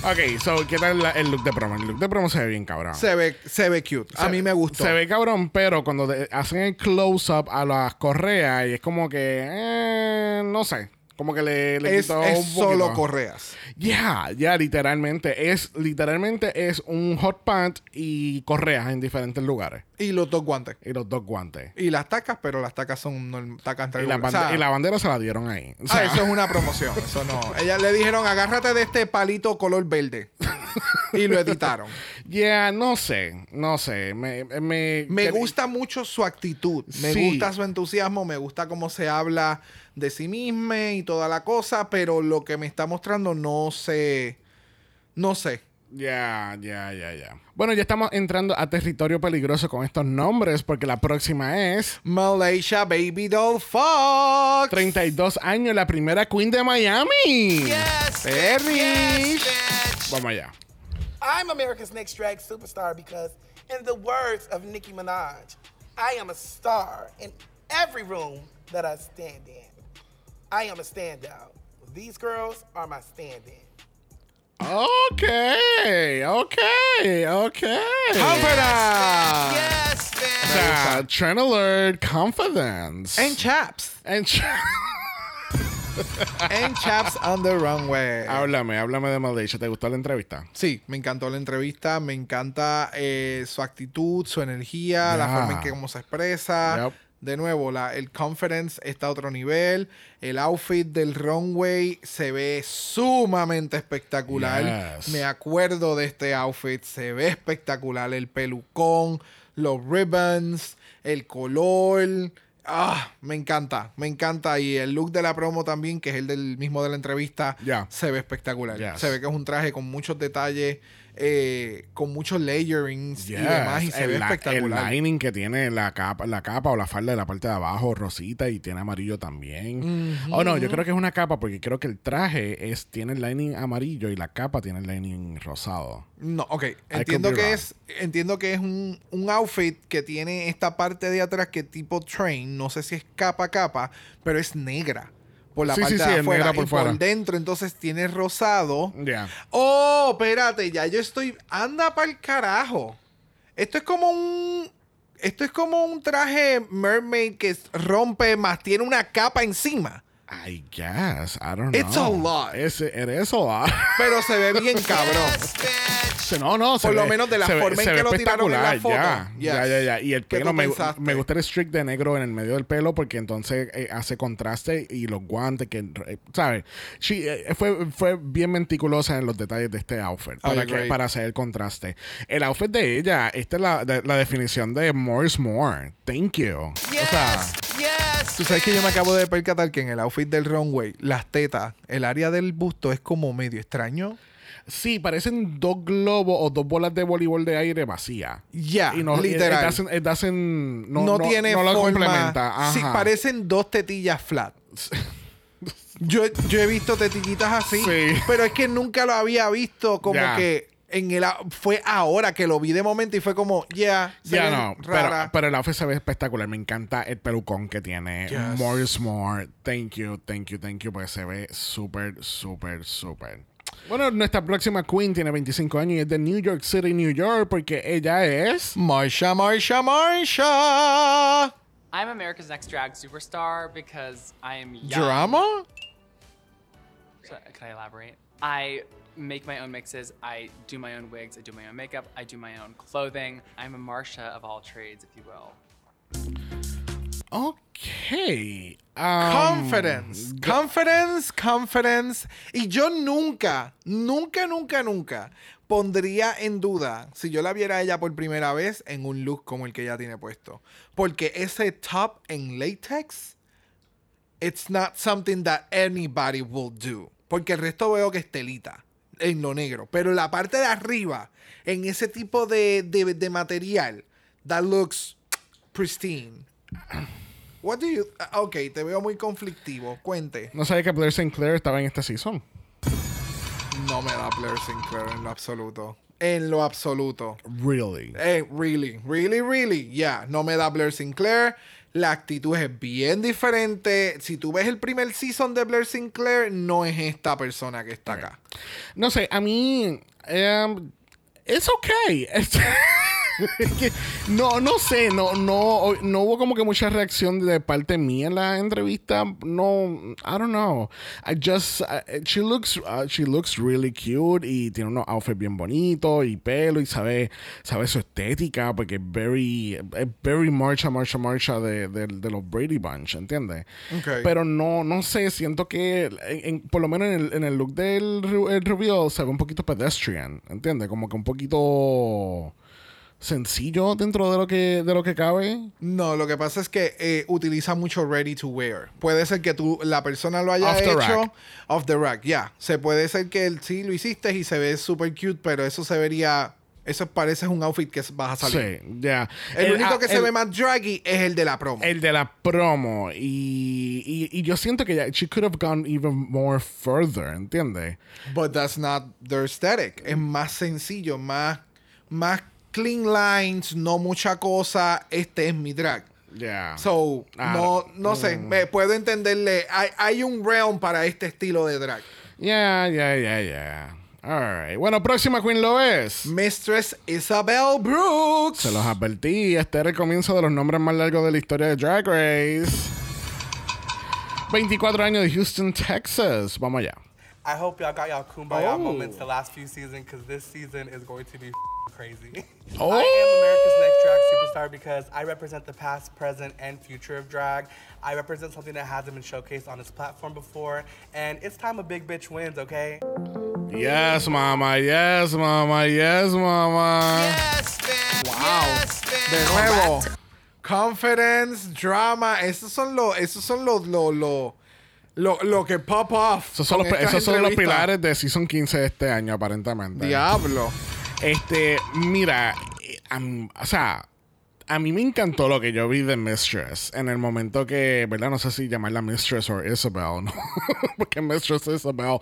Ok, so, ¿qué tal la- el look de promo? El look de promo se ve bien cabrón. se, ve, se ve cute. A mí me gustó. Se ve cabrón, pero cuando hacen el close-up a las correas y es como que, eh, no sé, como que le, le es quitó es un solo correas. Ya, ya, literalmente. Es, literalmente es un hot pant y correas en diferentes lugares. Y los dos guantes. Y los dos guantes. Y las tacas, pero las tacas son tacas Y la, O sea, y la bandera se la dieron ahí. O ah, eso es una promoción. Eso no. Ella le dijeron, agárrate de este palito color verde. y lo editaron. Yeah, no sé, no sé. Me, me, Me gusta mucho su actitud, me Sí. gusta su entusiasmo, me gusta cómo se habla de sí misma y toda la cosa, pero lo que me está mostrando no sé, no sé. Ya, ya, ya, ya. Bueno, ya estamos entrando a territorio peligroso con estos nombres porque la próxima es Malaysia Baby Doll Fox. 32 años, la primera queen de Miami. Yes, Perry. Vamos allá. I'm America's Next Drag Superstar because, in the words of Nicki Minaj, I am a star in every room that I stand in. I am a standout. These girls are my stand-in. Ok, ok, ok. Confidence. Yes, O bitch. sea, Trend Alert, Confidence. And chaps. And cha- And chaps on the runway. háblame, háblame de Malaysia. ¿Te gustó la entrevista? Sí, me encantó la entrevista, me encanta eh, su actitud, su energía, la forma en que cómo se expresa. Yep. De nuevo, la, el confidence está a otro nivel. El outfit del runway se ve sumamente espectacular. Yes. Me acuerdo de este outfit, se ve espectacular. El pelucón, los ribbons, el color. Ah, me encanta, me encanta. Y el look de la promo también, que es el del mismo de la entrevista, se ve espectacular. Yes. Se ve que es un traje con muchos detalles, eh, con muchos layerings y demás, y se ve la- espectacular. El lining que tiene la capa, la capa o la falda de la parte de abajo, rosita, y tiene amarillo también. Oh, no, yo creo que es una capa porque creo que el traje es, tiene el lining amarillo y la capa tiene el lining rosado. No, ok. Entiendo que es, entiendo que es un, un outfit que tiene esta parte de atrás que tipo train, no sé si es capa capa, pero es negra. Por la Sí, parte sí, de sí, afuera por y fuera. por dentro, entonces tiene rosado. Ya. Oh, espérate, ya yo estoy. Anda para el carajo. Esto es como un. Esto es como un traje mermaid que rompe más tiene una capa encima. I guess. I don't know. It's a lot. Es, it is a lot. Pero se ve bien cabrón. No, no, se Por lo ve- menos de la se ve- forma en que lo tiraron en la foto. Ya, Yes. ya, ya, ya. Y el ¿Qué pelo, me, me gusta el streak de negro en el medio del pelo porque entonces eh, hace contraste y los guantes que, eh, ¿sabes? Sí, eh, fue, fue bien meticulosa en los detalles de este outfit para, que- para hacer el contraste. El outfit de ella, esta es la, de- la definición de more is more. Thank you. O sea, Yes. Tú sabes que yo me acabo de percatar que en el outfit del runway, las tetas, el área del busto es como medio extraño. Sí, parecen dos globos o dos bolas de voleibol de aire vacías. Ya, no, literal. it doesn't- it doesn't- no, no, no- tiene no forma. complementa. Sí, parecen dos tetillas flat. Yo, yo he visto tetillitas así, Sí. pero es que nunca lo había visto como que en el fue ahora que lo vi de momento y fue como, ya, se Ya ven no, pero, pero el outfit se ve espectacular. Me encanta el pelucón que tiene. Yes. More is more. Thank you, thank you, thank you. Porque se ve súper, súper, súper. Bueno, nuestra próxima queen tiene 25 años y es de New York City, New York, porque ella es. Marsha, Marsha, Marsha. I'm America's Next Drag Superstar because I am young. Drama? So- Can I elaborate? I make my own mixes. I do my own wigs. I do my own makeup. I do my own clothing. I'm a Marsha of all trades, if you will. Ok. um, Confidence, confidence, confidence. Y yo nunca, nunca, nunca, nunca pondría en duda si yo la viera a ella por primera vez en un look como el que ella tiene puesto. Porque ese top en latex, it's not something that anybody will do. Porque el resto veo que es telita en lo negro. Pero la parte de arriba, en ese tipo de, de, de material, that looks pristine. What do you... ah, Ok, te veo muy conflictivo. Cuente. No sabía que Blair Sinclair estaba en esta season. No me da Blair Sinclair en lo absoluto. En lo absoluto. Really. Eh, really, really, really. Yeah, no me da Blair Sinclair. La actitud es bien diferente. Si tú ves el primer season de Blair Sinclair, no es esta persona que está acá. No sé, a mí. Um, it's okay. No, no sé, no, no, no hubo como que mucha reacción de parte mía en la entrevista. No, I don't know. I just, uh, she looks, uh, she looks really cute y tiene unos outfits bien bonitos y pelo y sabe, sabe su estética porque es very, es very marcha, marcha, marcha de, de, de los Brady Bunch, ¿entiendes? Ok. Pero no, no sé, siento que en- en- por lo menos en el, en el look del el reveal se ve un poquito pedestrian, ¿entiendes? Como que un poquito sencillo dentro de lo que de lo que cabe. No, lo que pasa es que eh, utiliza mucho ready to wear. Puede ser que tú, la persona lo haya Off the hecho rack. off the rack, ya. Se puede ser que él sí lo hiciste y se ve super cute, pero eso se vería. Eso parece un outfit que vas a salir. Sí, ya. El, único ah, que se el- ve más draggy es el de la promo. El de la promo. Y, y, y yo siento que ya, she could have gone even more further, ¿entiendes? But that's not their aesthetic. Es más sencillo, más, más clean lines, no mucha cosa. Este es mi drag. Yeah. So, Ah, no, no sé, mm. me puedo entenderle. Hay, hay un realm para este estilo de drag. Yeah, yeah, yeah, yeah. Alright. Bueno, próxima queen lo es. Mistress Isabel Brooks. Se los advertí. Este era el comienzo de los nombres más largos de la historia de Drag Race. 24 años de Houston, Texas. Vamos allá. I hope y'all got y'all kumbaya Oh. moments the last few seasons because this season is going to be crazy. Oh. I am oh. America's Next Drag Superstar because I represent the past, present, and future of drag. I represent something that hasn't been showcased on this platform before, and it's time a big bitch wins, okay? Yes, mama. Yes, mama. Yes, mama. Yes, man. Wow. Yes, man. De nuevo. Confidence, drama. Esos son los, esos son los, los, los, lo, lo que pop off. Esos son, los, esos son los pilares de Season 15 de este año, aparentemente. Diablo. Este, mira, am- o sea, a mí me encantó lo que yo vi de Mistress en el momento que, ¿verdad? No sé si llamarla Mistress o Isabel, ¿no? Porque Mistress Isabel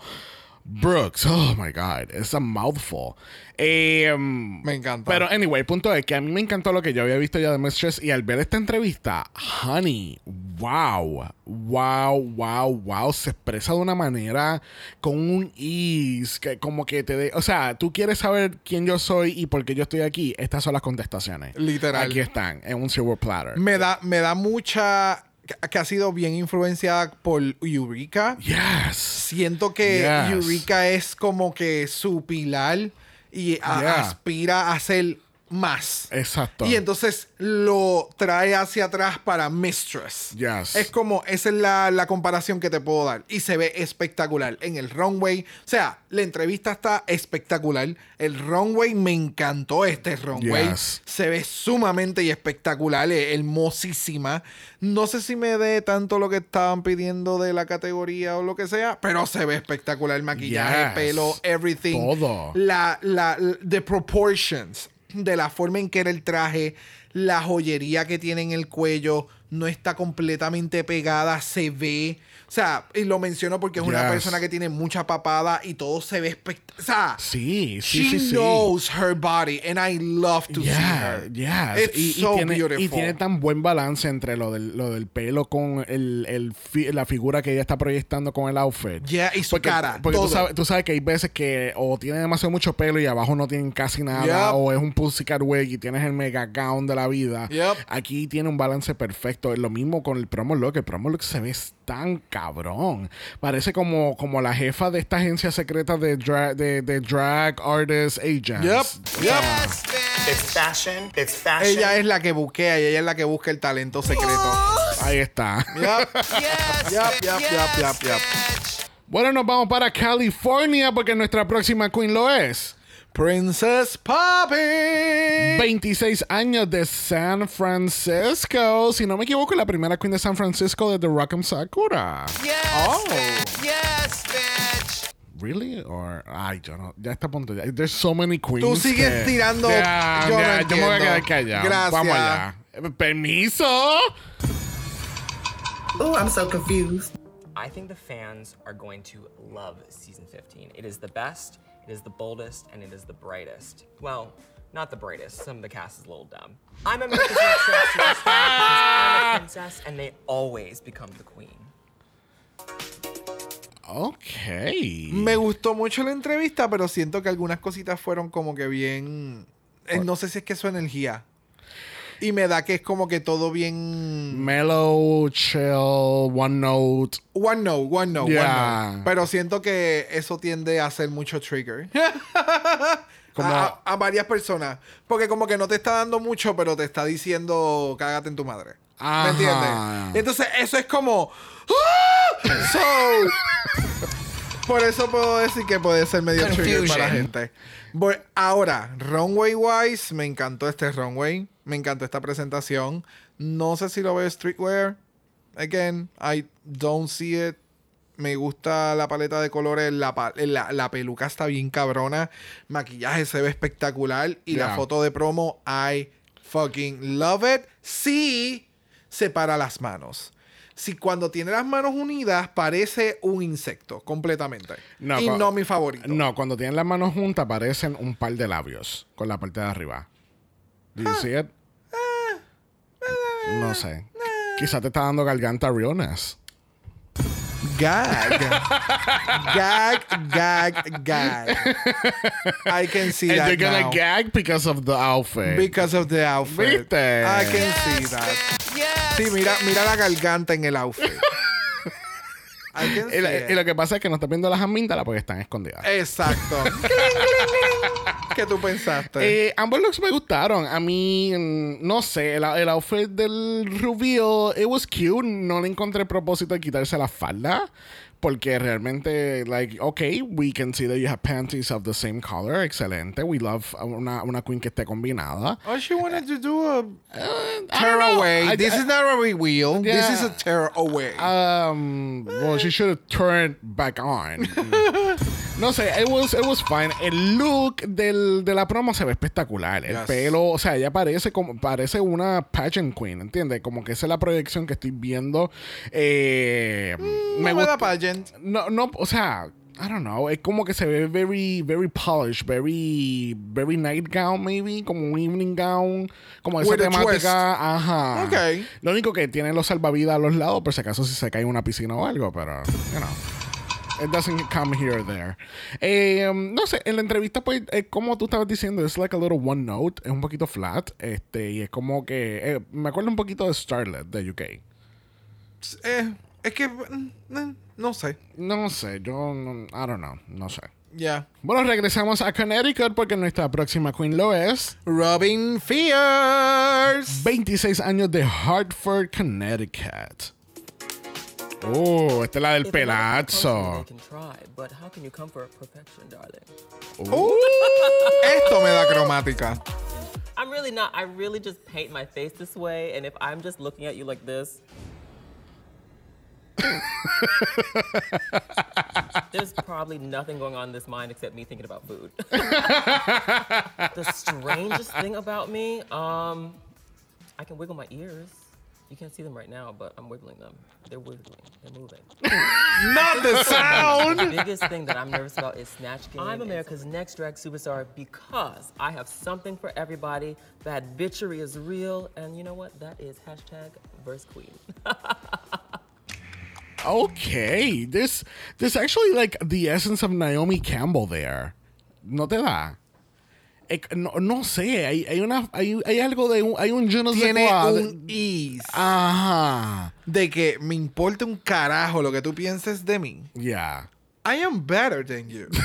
Brooks, oh my God, it's a mouthful. Eh, Me encanta. Pero, anyway, el punto es que a mí me encantó lo que yo había visto ya de Mistress y al ver esta entrevista, honey, wow, wow, wow, wow, se expresa de una manera con un ease que como que te de, o sea, tú quieres saber quién yo soy y por qué yo estoy aquí, estas son las contestaciones. Literal. Aquí están, en un silver platter. Me da, me da mucha. Que- ha sido bien influenciada por Eureka. Yes. Siento que Yes. Eureka es como que su pilar y a- Yeah. aspira a ser más. Exacto. Y entonces lo trae hacia atrás para Mistress. Yes. Es como, esa es la, la comparación que te puedo dar. Y se ve espectacular. En el runway, o sea, la entrevista está espectacular. El runway me encantó este runway. Yes. Se ve sumamente y espectacular, eh, hermosísima. No sé si me dé tanto lo que estaban pidiendo de la categoría o lo que sea, pero se ve espectacular. Maquillaje, Yes. pelo, everything. Todo. La, la, the proportions de la forma en que era el traje, la joyería que tiene en el cuello, no está completamente pegada, se ve. O sea, y lo menciono porque es una Yes. persona que tiene mucha papada y todo se ve espectacular. O sea, Sí, sí, she sí, knows her body and I love to see Yeah, her. yes. It's y, y so tiene, beautiful. y tiene tan buen balance entre lo del, lo del pelo con el, el fi- la figura que ella está proyectando con el outfit. Yeah, y su porque, cara, Porque tú todo. sabes, tú sabes que hay veces que o tiene demasiado mucho pelo y abajo no tienen casi nada, Yep. o es un pussycat wig y tienes el mega gown de la vida. Yep. Aquí tiene un balance perfecto. Es lo mismo con el promo look. El promo look se ve tan cabrón. Parece como, como la jefa de esta agencia secreta de, dra- de, de drag artist agents. Yep, yep. It's fashion. It's fashion. Ella es la que buquea y ella es la que busca el talento secreto. Ahí está. Yep. Yep, yep, yep, yep, yep. Bueno, nos vamos para California porque nuestra próxima queen lo es. Princess Poppy. 26 años de San Francisco. Si no me equivoco, la primera queen de San Francisco de The Rock'em Sakura. Yes, Oh. bitch. Yes, bitch. Really? Or, ay, yo no. Ya está a punto. Ya. There's so many queens. Tú sigues que- tirando- Ya, yo no ya, yo me voy a quedar entiendo. callado. Gracias. Vamos allá. Permiso. Oh, I'm so confused. I think the fans are going to love season 15. It is the best, it is the boldest, and it is the brightest. Well, not the brightest. Some of the cast is a little dumb. I'm Top Superstar because I'm a princess, and they always become the queen. Ok. Me gustó mucho la entrevista, pero siento que algunas cositas fueron como que bien. eh, no sé si es que su energía. Y me da que es como que todo bien. Mellow, chill, one note. One note, one note, Yeah. one note. Pero siento que eso tiende a ser mucho trigger. Como- a, a varias personas. Porque como que no te está dando mucho, pero te está diciendo cágate en tu madre. Ajá. ¿Me entiendes? Entonces, eso es como. ¡Ah! So. por eso puedo decir que puede ser medio trigger para la gente. Voy- ahora, runway wise, me encantó este runway. Me encantó esta presentación. No sé si lo veo streetwear. Again, I don't see it. Me gusta la paleta de colores. La, la, la peluca está bien cabrona. Maquillaje se ve espectacular. Y la foto de promo, I fucking love it. Sí, separa las manos. Si cuando tiene las manos unidas, parece un insecto completamente. y cu- no mi favorito. No, cuando tienen las manos juntas parecen un par de labios con la parte de arriba. Do you see it? No sé. Quizá te está dando garganta realness. Gag. gag, gag, gag. I can see And that they're gonna now. gag because of the outfit. Because of the outfit. ¿Viste? I can see that. Sí, mira, mira la garganta en el outfit. Y, la- y lo que pasa es que no estás viendo las amíndalas porque están escondidas. Exacto. ¿Qué tú pensaste? Eh, ambos looks me gustaron. A mí, mm, no sé, el, el outfit del reveal, it was cute. No le encontré propósito de quitarse la falda. Porque realmente, like, okay, we can see that you have panties of the same color. Excelente. We love una, una queen que esté combinada. Oh, she wanted to do a I tear don't know. away. I- this I- is not a reveal. This is a tear away. Um, well, she should have turned back on. no sé, it was, it was fine. El look del, de la promo se ve espectacular. El Yes. pelo, o sea, ella parece como parece una pageant queen, ¿entiendes? Como que esa es la proyección que estoy viendo. Eh, Mm, no me No, no, o sea, I don't know. Es como que se ve very, very polished, very, very nightgown, maybe, como un evening gown, como esa With temática. Ajá. Ok. Lo único que tiene los salvavidas a los lados, por si acaso si se cae en una piscina o algo, pero, you know. It doesn't come here or there. Eh, um, no sé, en la entrevista, pues, eh, como tú estabas diciendo, es like a little one note, es un poquito flat, este, y es como que, eh, me acuerdo un poquito de Starlet de UK. Eh, es que mm, eh, no sé. No sé, yo, no, I don't know, no sé. Ya. Bueno, regresamos a Connecticut porque nuestra próxima queen lo es Robin Fierce. 26 años de Hartford, Connecticut. Oh, esta es la del pelazo. they can try, but how can you come for perfection, darling? Uh, esto me da cromática. I'm really not. I really just paint my face this way, and if I'm just looking at you like this, there's probably nothing going on in this mind except me thinking about food. the strangest thing about me, um, I can wiggle my ears. You can't see them right now, but I'm wiggling them. They're wiggling. They're moving. Not the sound. The biggest thing that I'm nervous about is Snatch Game. I'm America's next drag superstar because I have something for everybody. That bitchery is real, and you know what? That is hashtag verse queen. Okay, this there's actually like the essence of Naomi Campbell there. ¿No te da? No, no sé, hay, hay una hay, hay algo de un, hay un je ne sais Tiene quoi de- un ease. Ajá. De que me importa un carajo lo que tú pienses de mí. Yeah. I am better than you.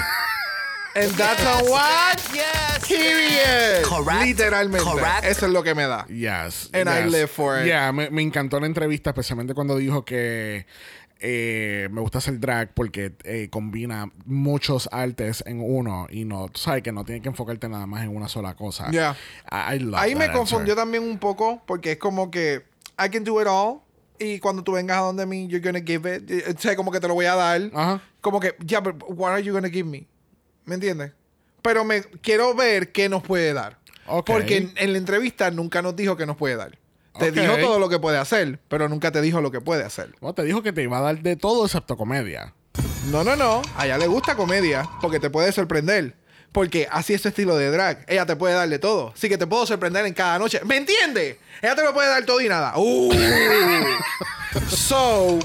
And that's a what? Yes. Period. Correct. Literalmente. Correct. Eso es lo que me da. Yes. And I yes. live for it. Yeah, me, me encantó la entrevista, especialmente cuando dijo que eh, me gusta hacer drag porque eh, combina muchos artes en uno y no, tú sabes que no tienes que enfocarte nada más en una sola cosa. Yeah. I, I love Ahí me that confundió answer. también un poco porque es como que I can do it all y cuando tú vengas a donde mí you're gonna give it, eh, o sea, como que te lo voy a dar. Como que, ya, but what are you gonna give me? ¿Me entiendes? Pero me quiero ver qué nos puede dar. Ok. Porque en, en la entrevista nunca nos dijo qué nos puede dar. Te dijo todo lo que puede hacer, pero nunca te dijo lo que puede hacer. No, te dijo que te iba a dar de todo excepto comedia. No, no, no. A ella le gusta comedia porque te puede sorprender. Porque así es su estilo de drag. Ella te puede dar de todo. Así que te puedo sorprender en cada noche. ¿Me entiendes? Ella te lo puede dar todo y nada. Uh. so,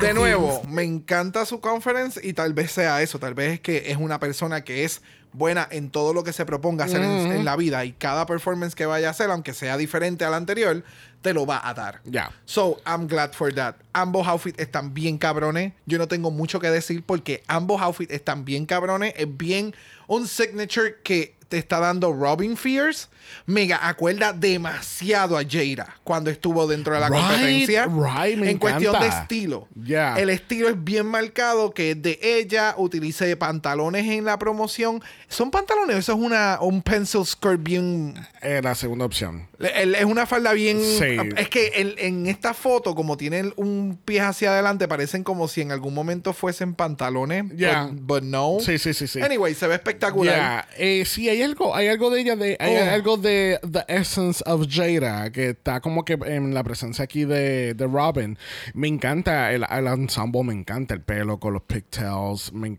de nuevo, me encanta su conference y tal vez sea eso. Tal vez es que es una persona que es buena en todo lo que se proponga hacer en- la vida y cada performance que vaya a hacer, aunque sea diferente al anterior, te lo va a dar. Ya. So, I'm glad for that. Ambos outfits están bien cabrones. Yo no tengo mucho que decir porque ambos outfits están bien cabrones. Es bien un signature que te está dando Robin Fierce. Mega acuerda demasiado a Jada cuando estuvo dentro de la Right, competencia. right, me en cuestión de encanta. estilo. Ya. El estilo es bien marcado, que es de ella. Utilice pantalones en la promoción. ¿Son pantalones eso es una, un pencil skirt bien Eh, la segunda opción. es una falda bien. Sí. Es que el- en esta foto, como tienen un pie hacia adelante, parecen como si en algún momento fuesen pantalones. Ya. But, but no. Sí, sí, sí, sí. Anyway, se ve espectacular. Ya, eh, sí, hay algo, hay algo de ella, de, hay Oh. algo de The Essence of Jada, que está como que en la presencia aquí de, de Robin. Me encanta el, el ensemble, me encanta el pelo con los pigtails, me,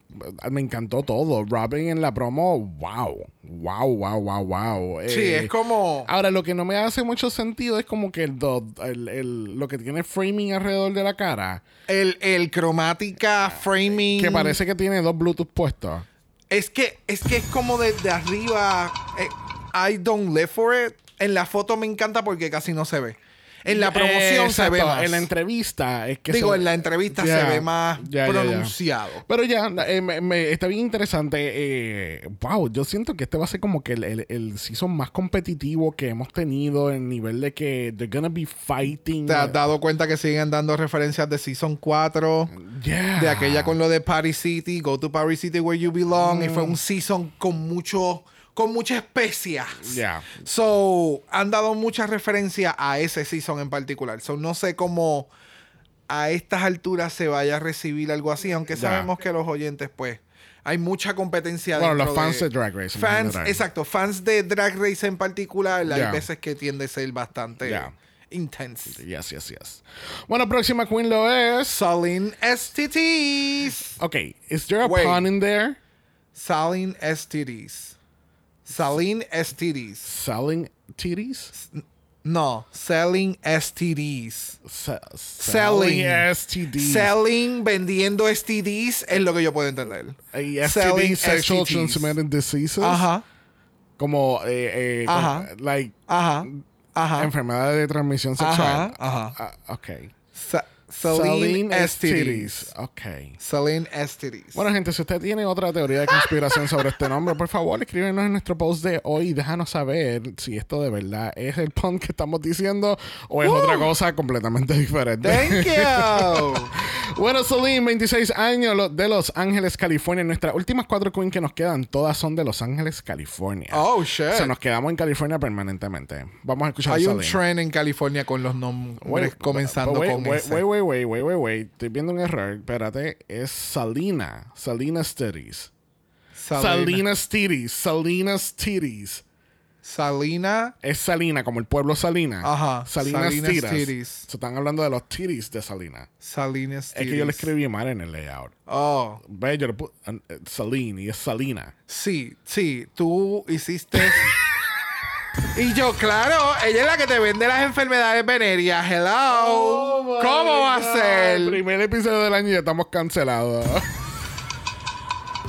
me encantó todo. Robin en la promo, wow, wow, wow, wow, wow. Sí, Eh, es como. Ahora, lo que no me hace mucho sentido es como que el, el- el- lo que tiene framing alrededor de la cara, El, el cromática, framing. que parece que tiene dos Bluetooth puestos. Es que es que es como desde arriba. eh, I don't live for it. En la foto me encanta porque casi no se ve. En la promoción Eh, se ve más. En la entrevista es que Digo, se- en la entrevista se ve más ya. pronunciado. Pero ya, eh, me- me- está bien interesante. eh, wow, yo siento que este va a ser como que el, el, el season más competitivo que hemos tenido en nivel de que they're gonna be fighting. ¿Te has dado cuenta que siguen dando referencias de Season 4? Yeah. De aquella con lo de Party City, Go to Party City where you belong. Y Mm. fue un season con mucho, con muchas especias. Yeah. So, han dado muchas referencias a ese season en particular. So, no sé cómo a estas alturas se vaya a recibir algo así, aunque sabemos que los oyentes, pues, hay mucha competencia Bueno, los fans de Drag Race Fans, exacto, fans de Drag Race en particular, Ya. hay veces que tiende a ser bastante intense. Yes, yes, yes. Bueno, próxima queen lo es. Salin STTs. Ok, is there a Wait. pun in there? Salin STDs. Salin STDs. Selling titties? No, selling STDs. Se- Selling STDs. Selling, vendiendo STDs es lo que yo puedo entender. Y Selling sexual STDs. transmitted diseases. Ajá. Como, eh, eh, Ajá. como, like, Ajá. Ajá. enfermedades de transmisión sexual. Ajá, ajá. Ah, ok. Celine Estiris. Estiris. Ok. Celine Estiris. Bueno, gente, si usted tiene otra teoría de conspiración sobre este nombre, por favor, escríbenos en nuestro post de hoy y déjanos saber si esto de verdad es el pun que estamos diciendo o es otra cosa completamente diferente. Thank you. bueno, Celine, 26 años de Los Ángeles, California. Nuestras últimas cuatro queens que nos quedan, todas son de Los Ángeles, California. Oh, shit. O sea, nos quedamos en California permanentemente. Vamos a escuchar Hay a un trend en California con los nombres Wait, comenzando wait, con wait, ese. wait, wait, wait, wait, wait, wait. Estoy viendo un error. Espérate. Es Salina. Salina Studies. Salina Studies. Salina Studies. Salina. Es Salina, como el pueblo Salina. Ajá, Salina Salinas Tiras. Titties. Se están hablando de los titties de Salina. Salinas Es que yo le escribí mal en el layout. Oh. Ve, yo le puse eh, Saline y es Salina. Sí, sí, tú hiciste. y yo, claro, ella es la que te vende las enfermedades venéreas. Hello. ¿Cómo va a ser? Primer episodio del año ya estamos cancelados.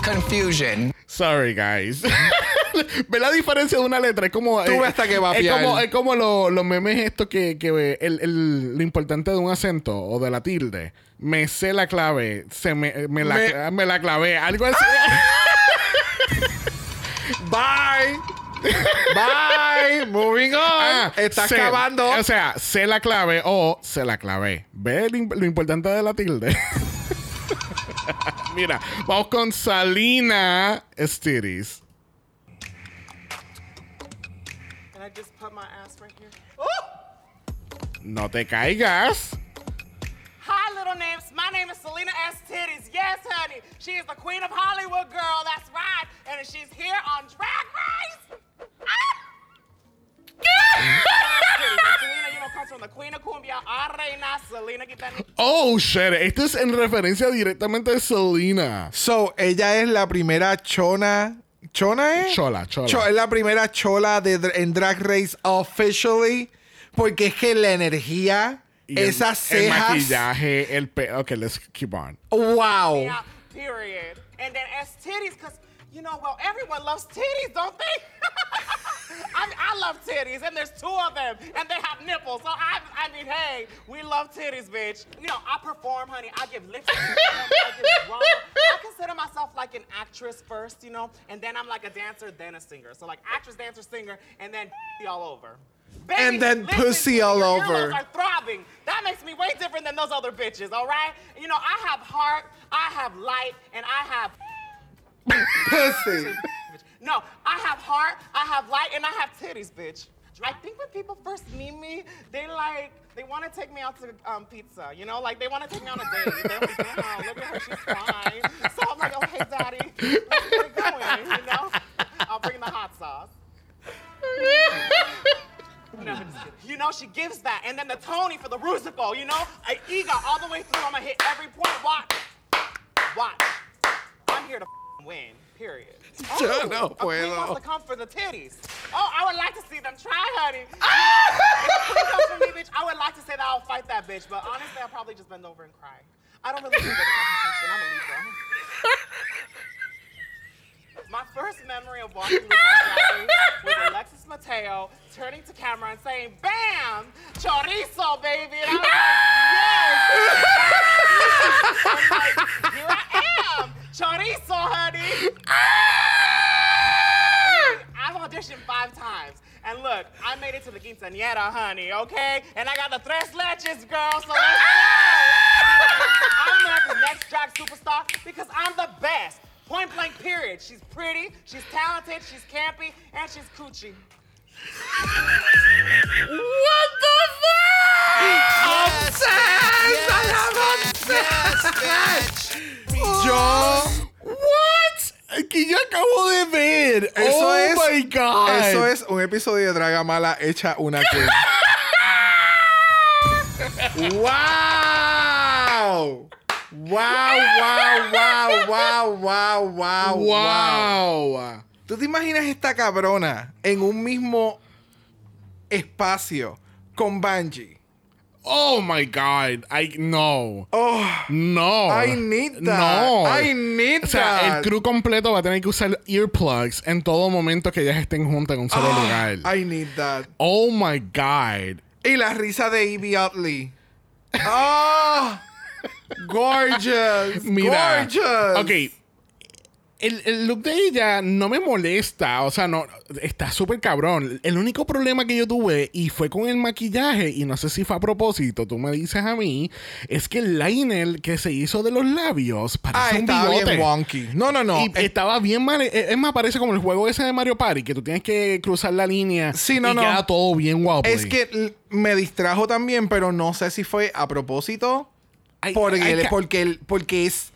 Confusion. Sorry, guys. ¿Ve la diferencia de una letra? Es como. Tú ves hasta que va a es como, es como lo- los memes estos que, que el, el- lo importante de un acento o de la tilde. Me sé la clave. Se me, me la, Me- me la clavé. Algo así. Bye. Bye. Moving on. Ah, Está sé- acabando. O sea, sé la clave o se la clavé. ¿Ve lo importante de la tilde? Mira, vamos con Salina Stiris. Just put my ass right here? No te caigas. Hi, little names. My name is Selena S. Titties. Yes, honey. She is the queen of Hollywood, girl. That's right. And she's here on Drag Race. Ah! Selena, you know, comes from the queen of cumbia, a reina, Selena Quintanilla. Oh, shit. Esto es en referencia directamente a Selena. So, ella es la primera chona. ¿Chona es? Chola, chola. Cho- es la primera chola de, dr- en Drag Race officially. Porque es que la energía, Y el- esas El cejas. maquillaje, el pe... Ok, let's keep on. Wow. Yeah, period. And then S. Titties, because, you know, well, everyone loves titties, don't they? I, mean, I love titties, and there's two of them, and they have nipples. So I, I mean, hey, we love titties, bitch. You know, I perform, honey. I give lip sync, I give drama. I consider myself like an actress first, you know, and then I'm like a dancer, then a singer. So like actress, dancer, singer, and then all over. Baby, And then listen pussy all over. are throbbing. That makes me way different than those other bitches, all right? You know, I have heart, I have light, and I have Pussy. no, I have heart, I have light, and I have titties, bitch. I think when people first meet me, they like they want to take me out to um, pizza. You know, like they want to take me on a date. They're like, "Wow, look at her, she's fine." So I'm like, "Oh, hey, daddy, let's get going." You know, I'll bring the hot sauce. No, you know, she gives that, and then the Tony for the Rusical. You know, I EGOT all the way through. I'm gonna hit every point. Watch, watch. I'm here to win. Period. Yo Oh, no a queen wants to come for the titties. Oh, I would like to see them try, honey. You know, if a comes for me, bitch, I would like to say that I'll fight that bitch, but honestly, I'll probably just bend over and cry. I don't really need the compensation. I'm a Libra. My first memory of watching RuPaul's Drag Race was Alexis Mateo turning to camera and saying, "Bam, chorizo, baby!" And I was like, "Yes, that's me." I'm like, here I am, chorizo, honey. Ah! I've auditioned five times. And look, I made it to the quinceañera, honey, okay? And I got the tres leches, girl, so let's go! Ah! I'm America's next drag superstar because I'm the best. Point blank, period. She's pretty, she's talented, she's campy, and she's coochie. What the fuck? Obsessed! I am obsessed! Yo. What? Que yo acabo de ver. Eso oh es. my God. Eso es un episodio de Dragamala hecha una queen. ¡Wow! ¡Wow, wow, wow, wow, wow, wow, Wow. ¿Tú te imaginas esta cabrona en un mismo espacio con Bungie? Oh my God. I no. Oh. No. I need that. No. I need o sea, that. el crew completo va a tener que usar earplugs en todo momento que ellas estén juntas en un solo lugar. I need that. Oh my God. Y la risa de Evie Utley. ¡Ah! gorgeous. Mira. Gorgeous. Ok. El, el look de ella no me molesta, o sea, no, está súper cabrón. El único problema que yo tuve, y fue con el maquillaje, y no sé si fue a propósito, tú me dices a mí, es que el liner que se hizo de los labios parece Ah, un bigote. bien wonky. No, no, no. Y estaba bien mal. eh, Es más, parece como el juego ese de Mario Party, que tú tienes que cruzar la línea Sí, no, y no. queda todo bien guapo. Es que l- me distrajo también, pero no sé si fue a propósito. porque, que- porque, el- porque es.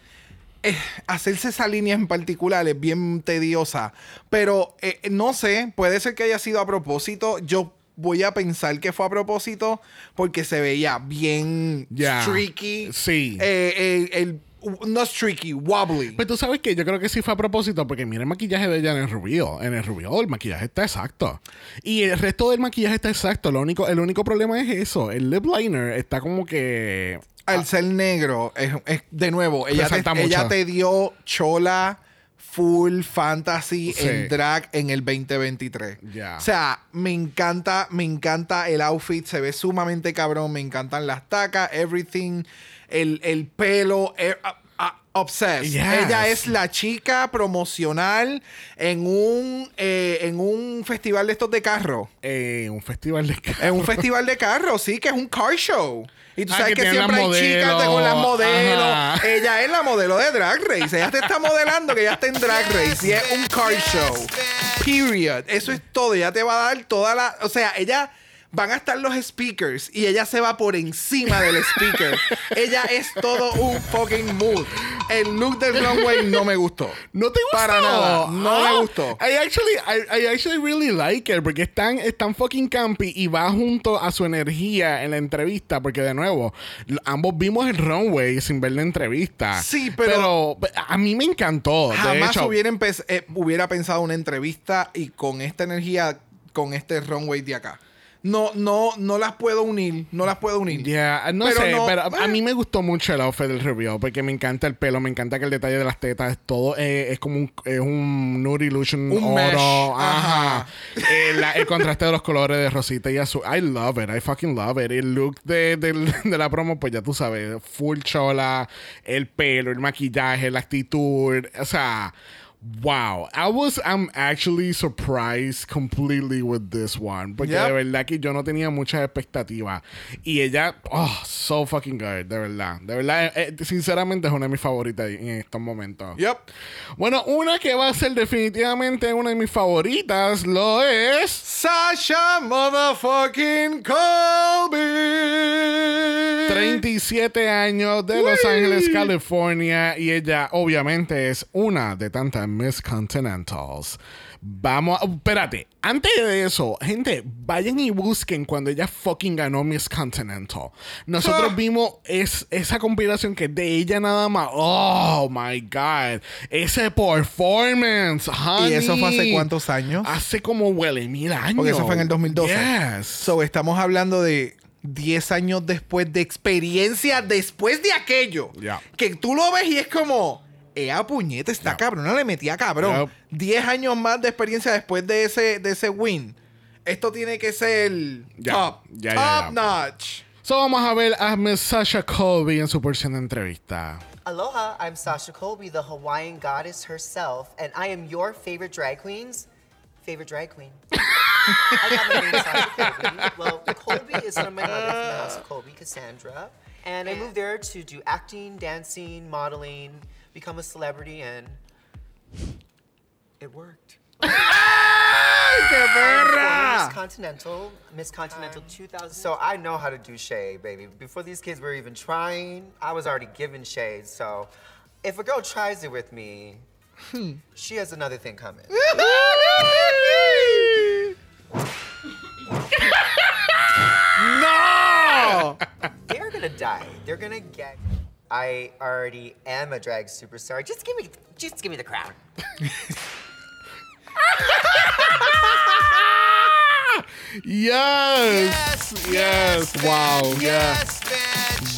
Eh, hacerse esa línea en particular es bien tediosa. Pero eh, no sé, puede ser que haya sido a propósito. Yo voy a pensar que fue a propósito porque se veía bien Ya. streaky. Sí. Eh, el, no streaky, wobbly. Pues tú sabes que yo creo que sí fue a propósito, porque mira el maquillaje de ella en el rubio. En el rubio el maquillaje está exacto. Y el resto del maquillaje está exacto. Lo único, el único problema es eso. El lip liner está como que. Al ser negro, es, es- de nuevo, ella te, ella te dio chola full fantasy Sí. en drag en el 2023. Ya. O sea, me encanta, me encanta el outfit, se ve sumamente cabrón, me encantan las tacas, everything, el, el pelo, eh, ah, ah, obsessed. Yes. Ella es la chica promocional en un, eh, en un festival de estos de carro. Eh, un festival de carro. En un festival de carro, sí, que es un car show. Y tú Ah, sabes que siempre hay chicas de- con las modelos. Ajá. Ella es la modelo de Drag Race. Ella te está modelando que ella está en Drag Race. Y es un car show. Period. Eso es todo. Ella te va a dar toda la... O sea, ella... Van a estar los speakers y ella se va por encima del speaker. ella es todo un fucking mood. El look del runway no me gustó. ¿No te gustó? Para nada. No Ah, me gustó. I actually, I, I actually really like it porque es tan, es tan fucking campy y va junto a su energía en la entrevista porque de nuevo, ambos vimos el runway sin ver la entrevista. Sí, pero- Pero a mí me encantó. de Jamás hecho. hubiera, eh, hubiera pensado una entrevista y con esta energía, con este runway de acá. No, no, no las puedo unir. No las puedo unir. Ya, no Pero sé, no- pero a mí me gustó mucho el outfit del review porque me encanta el pelo, me encanta que el detalle de las tetas es todo, eh, es como un, es un nude illusion Un oro, mesh, ajá. Eh, la- el contraste de los colores de rosita y azul, I love it, I fucking love it. El look de, del- de la promo, pues ya tú sabes, full chola, el pelo, el maquillaje, la actitud, o sea. Wow, I was I'm actually surprised completely with this one porque Yep. de verdad que yo no tenía muchas expectativas y ella oh so fucking good de verdad de verdad eh, eh, sinceramente es una de mis favoritas en estos momentos Yep. bueno una que va a ser definitivamente una de mis favoritas lo es Sasha motherfucking Colby. 37 años de Los Ángeles, California. Y ella, obviamente, es una de tantas Miss Continentals. Vamos a. Espérate. Antes de eso, gente, vayan y busquen cuando ella fucking ganó Miss Continental. Nosotros Ah. vimos es, esa compilación que de ella nada más. Oh my God. Ese performance, honey. ¿Y eso fue hace cuántos años? Hace como huele mil años. Porque eso fue en el 2012. Yes. So, estamos hablando de 10 años después de experiencia después de aquello. Ya. Que tú lo ves y es como, ea puñeta, está cabrona, le metía cabrón. 10 años más de experiencia después de ese, de ese win. Esto tiene que ser Ya. top, Ya, ya, top notch. So vamos a ver a Miss Sasha Colby en su porción de entrevista. Aloha, I'm Sasha Colby, the Hawaiian goddess herself, and I am your favorite drag queen's favorite drag queen. I got my name Sasha Colby. Well, Colby is from my mother from the house of Colby, Cassandra. And I moved there to do acting, dancing, modeling, become a celebrity, and it worked. ¡Qué I'm perra! Miss Continental, Miss Continental 2000. So I know how to do shade, baby. Before these kids were even trying, I was already giving shade. So if a girl tries it with me, hmm. she has another thing coming. No! They're gonna die. They're gonna get. I already am a drag superstar. Just give me, just give me the crown. Yes. Yes. Wow. Yes,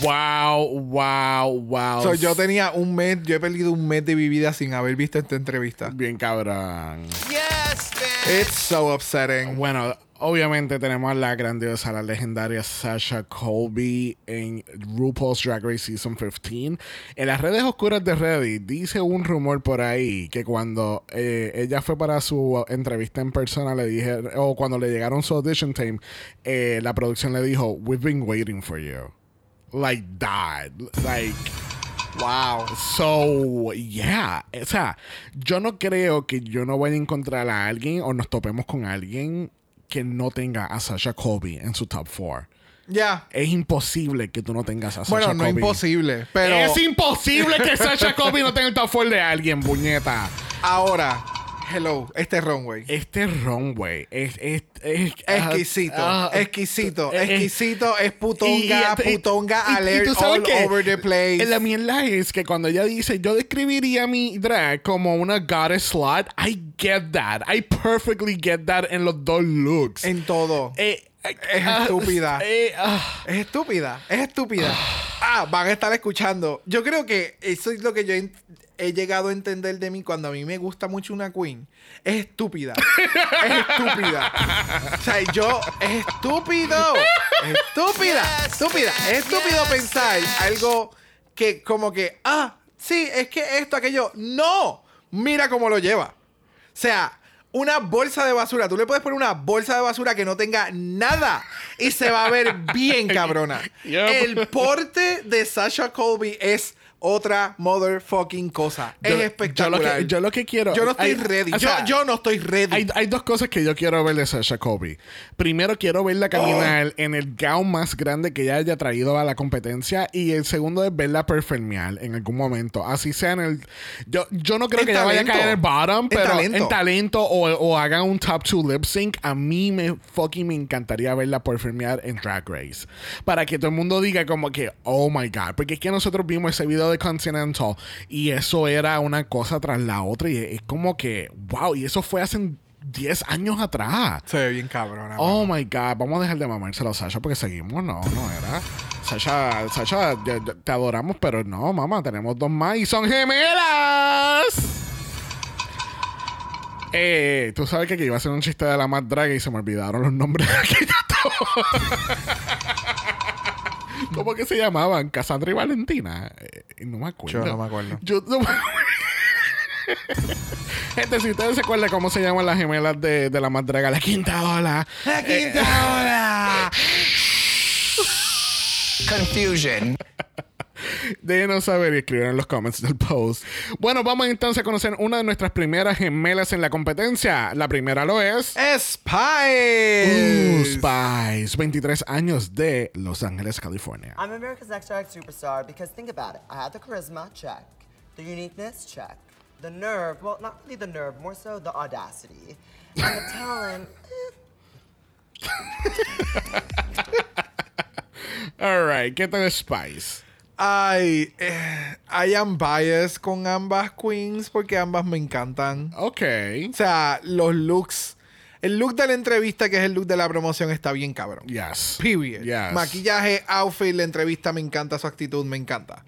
Wow. Wow. Wow. So, yo tenía un mes, yo he perdido un mes de mi vida sin haber visto esta entrevista. Bien cabrón. Yes, It's so upsetting. Bueno, Obviamente tenemos a la grandiosa, la legendaria Sasha Colby en RuPaul's Drag Race Season 15. En las redes oscuras de Reddit dice un rumor por ahí que cuando eh, ella fue para su entrevista en persona le dije, o cuando le llegaron su audition time, eh, la producción le dijo, we've been waiting for you. Like that. Like... Wow. So, yeah. O sea, yo no creo que yo no vaya a encontrar a alguien o nos topemos con alguien que no tenga a Sasha Colby en su top 4. Ya. Es imposible que tú no tengas a Sasha Bueno, no es Colby. imposible, pero. Es imposible que Sasha Colby no tenga el top 4 de alguien, puñeta. Ahora, hello, este runway. Este runway es, es, es Exquisito, ah, exquisito, eh, exquisito, es putonga, y- y- putonga y- alert tú sabes all que over the place. La mierda es que cuando ella dice, yo describiría mi drag como una goddess slut, I get that. I perfectly get that en los dos looks. En todo. Eh, es ah, estúpida. eh, ah. Es estúpida, es estúpida. Ah, van a estar escuchando. Yo creo que eso es lo que yo he, he llegado a entender de mí cuando a mí me gusta mucho una queen. Es estúpida. es estúpida. O sea, yo, es estúpido. Es estúpida. estúpida. Es estúpido pensar algo que como que, ah, sí, es que esto, aquello. No. Mira cómo lo lleva. O sea, una bolsa de basura. Tú le puedes poner una bolsa de basura que no tenga nada y se va a ver bien cabrona. El porte de Sasha Colby es otra motherfucking cosa. Yo- es espectacular. Yo lo, que, yo lo que quiero. Yo no estoy hay- ready. Yo- sea, yo, no estoy ready. Hay, hay dos cosas que yo quiero ver de Sasha Colby. Primero, quiero verla caminar Oh. en el gown más grande que ella haya traído a la competencia. Y el segundo es verla performear en algún momento. Así sea en el. Yo, yo no creo que ella vaya a talento. caer en el bottom, pero talento. en talento o, o hagan un top 2 lip sync. A mí me fucking me encantaría verla performear en Drag Race. Para que todo el mundo diga, como que, oh my god. Porque es que nosotros vimos ese video de Continental y eso era una cosa tras la otra. Y es como que, wow. Y eso fue hace 10 años atrás. Se ve bien cabrona. Oh my god, vamos a dejar de mamárselo a Sasha porque seguimos. No, no era. Sasha, Sasha, te adoramos, pero no, mamá, tenemos dos más y son gemelas. Eh, tú sabes que aquí iba a hacer un chiste de la más draga y se me olvidaron los nombres de dos. ¿Cómo que se llamaban? Cassandra y Valentina. Eh, no me acuerdo. Yo no me acuerdo. Yo no me- Gente, si ustedes se acuerdan cómo se llaman las gemelas de, de la más draga, la quinta ola. La quinta ola. Confusion. Déjenos saber y escriban en los comments del post. Bueno, vamos entonces a conocer una de nuestras primeras gemelas en la competencia. La primera lo es. Spice. Uh, Spice, 23 años de Los Ángeles, California. I'm America's Next Drag Superstar because think about it. I have the charisma, check. The uniqueness, check. The nerve, well, not really the nerve, more so the audacity. And the talent, All right, ¿qué tal Spice? Ay, eh, I am biased con ambas queens porque ambas me encantan. Ok. O sea, los looks. El look de la entrevista, que es el look de la promoción, está bien cabrón. Yes. Period. Yes. Maquillaje, outfit, la entrevista, me encanta su actitud, me encanta.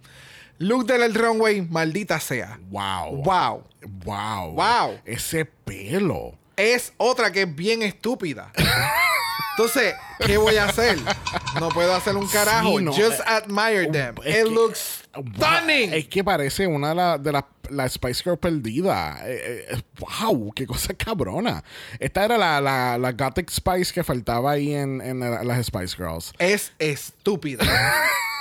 Look del runway, maldita sea. Wow. Wow. Wow. Wow. Ese pelo. Es otra que es bien estúpida. Entonces, ¿qué voy a hacer? No puedo hacer un carajo. Sí, no, Just eh, admire them. es It que- looks stunning. Es que parece una de, la- de las la Spice Girl perdida. Eh, eh, wow, qué cosa cabrona. Esta era la, la, la Gothic Spice que faltaba ahí en, en la- las Spice Girls. Es estúpida.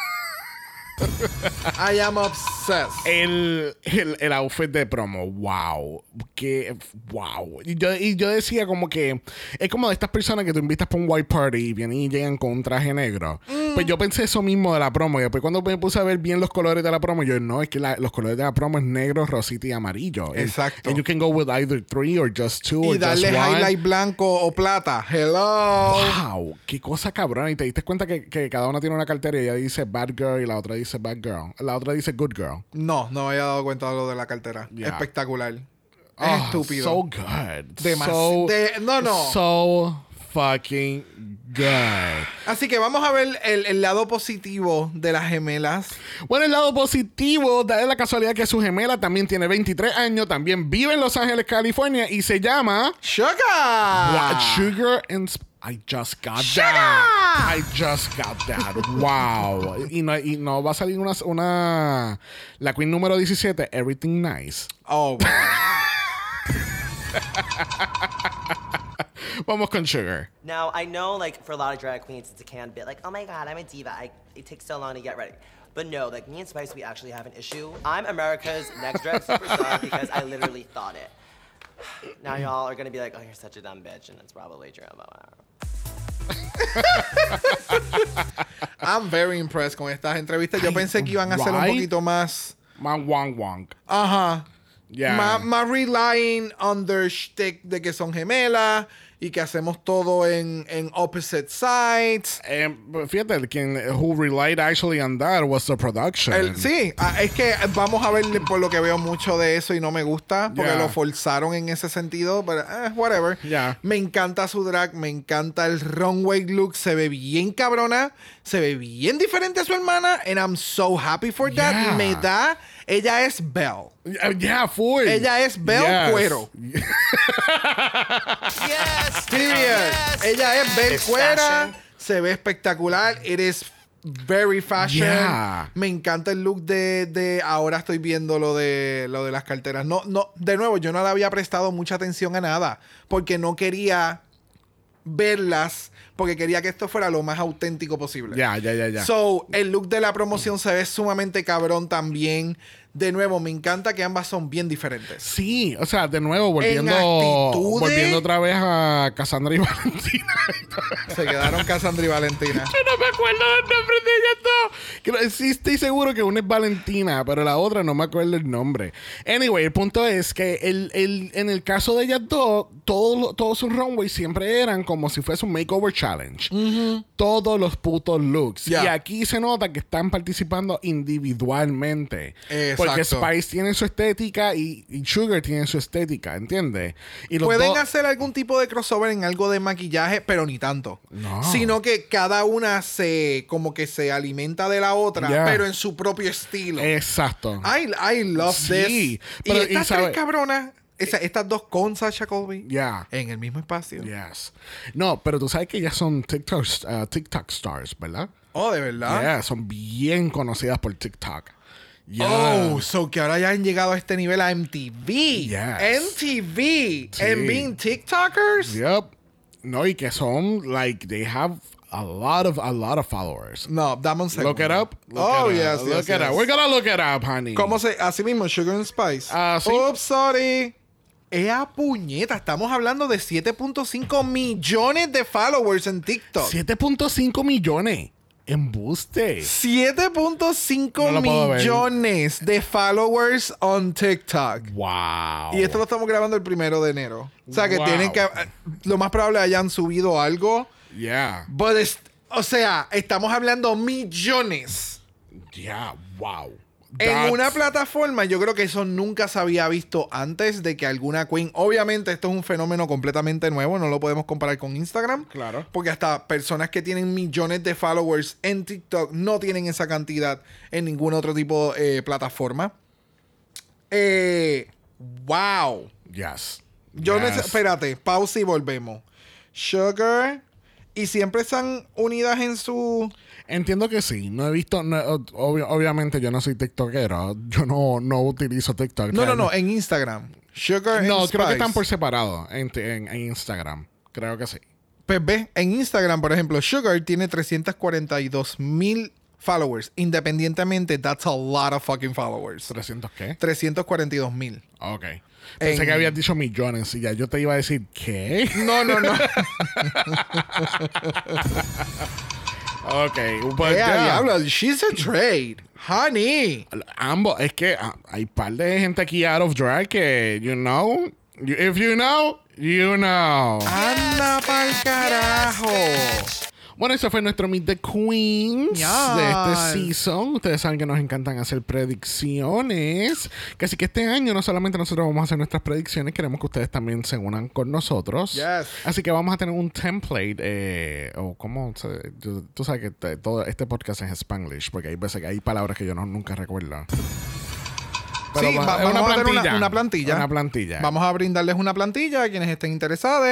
I am obsessed. El, el, el outfit de promo, wow. Que, wow. Y yo, y yo decía como que es como de estas personas que tú invitas para un white party y vienen y llegan con un traje negro. Pues yo pensé eso mismo de la promo. Y después cuando me puse a ver bien los colores de la promo, yo no, es que la- los colores de la promo es negro, rosita y amarillo. Exacto. And you can go with either three or just two or Y darle just one. highlight blanco o plata. Hello. Wow, qué cosa cabrona. Y te diste cuenta que, que cada una tiene una cartera y ella dice bad girl y la otra dice bad girl. La otra dice good girl. No, no me había dado cuenta de lo de la cartera. Yeah. Espectacular. Es estúpido. So good. Demas- So- de- no, no. So fucking good. Así que vamos a ver el, el lado positivo de las gemelas. Bueno, el lado positivo da la casualidad que su gemela también tiene 23 años, también vive en Los Ángeles, California y se llama Sugar. What Sugar and I just got that. Ah. I just got that. Wow. Y no, y no va a salir una, una. La Queen número 17, Everything Nice. Oh, Vamos con Sugar. Now, I know, like, for a lot of drag queens, it's a canned bit. Like, oh my god, I'm a diva. I, it takes so long to get ready. But no, like, me and Spice, we actually have an issue. I'm America's next drag superstar because I literally thought it. Now, y'all are gonna be like, oh, you're such a dumb bitch, and it's probably true. But whatever. I'm very impressed con estas entrevistas. Yo pensé que iban a ser un poquito más. Más wang wang. Ajá. Yeah. Más, más relying on their shtick de que son gemelas y que hacemos todo en, en opposite sides. Eh, fíjate, quien who relied actually on that was the production. El- sí, ah, es que vamos a ver por lo que veo mucho de eso y no me gusta porque Yeah. lo forzaron en ese sentido, pero eh, whatever. Yeah. Me encanta su drag, me encanta el runway look, se ve bien cabrona, se ve bien diferente a su hermana and I'm so happy for that. Yeah. Me da, ella es Belle. Uh, yeah, full. Ella es Belle Yes. Cuero. Yes. Period. Ella es Belle Cuera, se ve espectacular. It is very fashion. Yeah. Me encanta el look de, de ahora estoy viendo lo de lo de las carteras. No, no, de nuevo, yo no le había prestado mucha atención a nada porque no quería verlas porque quería que esto fuera lo más auténtico posible. Ya, ya, ya, ya. So, el look de la promoción se ve sumamente cabrón también. De nuevo, me encanta que ambas son bien diferentes. Sí, o sea, de nuevo, volviendo, actitudes- volviendo otra vez a Cassandra y Valentina. Se quedaron Cassandra y Valentina. Yo no me acuerdo del nombre de ellas dos. Sí estoy seguro que una es Valentina, pero la otra no me acuerdo el nombre. Anyway, el punto es que el, el- en el caso de ellas dos, todos lo- todos sus runways siempre eran como si fuese un makeover challenge. Todos los putos looks. Y aquí se nota que están participando individualmente. Porque. Spice tiene su estética y, y Sugar tiene su estética, ¿entiendes? Y los Pueden hacer algún tipo de crossover en algo de maquillaje, pero ni tanto. No. Sino que cada una se como que se alimenta de la otra, Yeah. pero en su propio estilo. Exacto. I, I love Sí, this. pero- y y estas sabe- tres cabronas, esa- estas dos con Sasha Colby, Ya. en el mismo espacio. Yes. No, pero tú sabes que ellas son TikTok, uh, TikTok stars, ¿verdad? Oh, de verdad. Yeah, son bien conocidas por TikTok. Yeah. Oh, so que ahora ya han llegado a este nivel a MTV. Yes. MTV. Sí. And being TikTokers. Yep. No, y que son, like, they have a lot of, a lot of followers. No, dame un segundo. Look it up. Look oh, it yes, up. yes, Look it yes. up. We're gonna look it up, honey. ¿Cómo se...? Así mismo, Sugar and Spice. Ah, sí. Oops, sorry. Ea puñeta, estamos hablando de 7.5 millones de followers en TikTok. 7.5 millones. Embuste. 7.5 No lo puedo ver. millones de followers on TikTok. Wow. Y esto lo estamos grabando el primero de enero. O sea que Wow. tienen que. Lo más probable hayan subido algo. Yeah. But o sea, estamos hablando millones. Yeah. Wow. En una plataforma, yo creo que eso nunca se había visto antes de que alguna queen. Obviamente, esto es un fenómeno completamente nuevo, no lo podemos comparar con Instagram. Claro. Porque hasta personas que tienen millones de followers en TikTok no tienen esa cantidad en ningún otro tipo de plataforma. Eh, wow. Yes. Yo Yes. espérate, pausa y volvemos. Sugar. Y siempre están unidas en su. Entiendo que sí. No he visto. no, obvio- obviamente, yo no soy TikTokero. Yo no, no utilizo TikTok. No, no, no, en Instagram. Sugar No, and creo que están por separado en, en- en Instagram. Creo que sí. Pues ve, en Instagram, por ejemplo, Sugar tiene 342 mil followers. Independientemente, that's a lot of fucking followers. ¿300 qué? 342 mil. Ok. Pensé En- que habías dicho millones y ya yo te iba a decir, ¿qué? No, no, no. ok. Pues ya. diablo, she's a trade. Honey. Ambos, es que ah, hay par de gente aquí out of drag que, you know, you- if you know, you know. Anda pa'l carajo. Bueno, ese fue nuestro Meet the Queens Yes. de este season. Ustedes saben que nos encantan hacer predicciones. Que así que este año no solamente nosotros vamos a hacer nuestras predicciones, queremos que ustedes también se unan con nosotros. Yes. Así que vamos a tener un template, eh, o cómo se- tú, tú sabes que te- todo este podcast es Spanglish, porque hay veces que hay palabras que yo no, nunca recuerdo. Pero sí, va- va- es vamos una a tener una, plantilla. una plantilla. Una plantilla. Vamos a brindarles una plantilla a quienes estén interesados.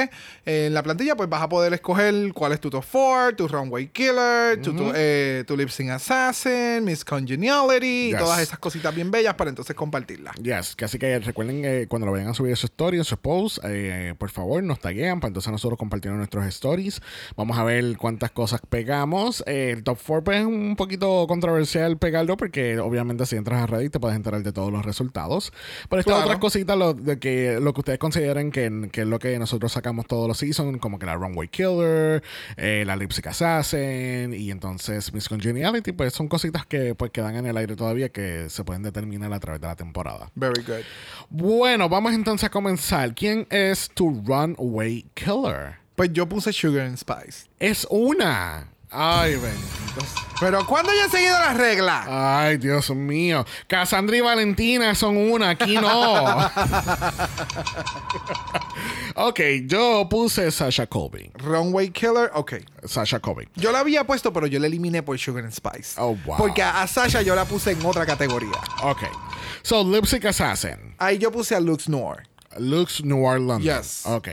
Eh, en la plantilla, pues vas a poder escoger cuál es tu top 4, tu runway killer, tu, tu, Ujú. eh, tu lip sync assassin, Miss Congeniality y Yes. todas esas cositas bien bellas para entonces compartirlas. Yes, que así que recuerden eh, cuando lo vayan a subir a su story, en su post, eh, por favor nos taguean para entonces nosotros compartir nuestros stories. Vamos a ver cuántas cosas pegamos. Eh, el top 4 pues, es un poquito controversial pegarlo porque obviamente si entras a Reddit te puedes enterar de todos los resultados. Pero estas Claro. otras cositas lo, de que, lo que ustedes consideren que, que es lo que nosotros sacamos todos los seasons, como que la Runway Killer, eh, la Lipstick Assassin y entonces Miss Congeniality, pues son cositas que pues quedan en el aire todavía que se pueden determinar a través de la temporada. Very good. Bueno, vamos entonces a comenzar. ¿Quién es tu runway killer? Pues yo puse Sugar and Spice. Es una. Ay, bendito. Pero ¿cuándo yo he seguido las reglas? Ay, Dios mío. Cassandra y Valentina son una, aquí no. ok, yo puse Sasha Colby. Runway Killer, ok. Sasha Colby. Yo la había puesto, pero yo la eliminé por Sugar and Spice. Oh, wow. Porque a, a Sasha yo la puse en otra categoría. Ok. So, Lipstick Assassin. Ahí yo puse a Lux Noir. Lux Noir London. Yes. Ok.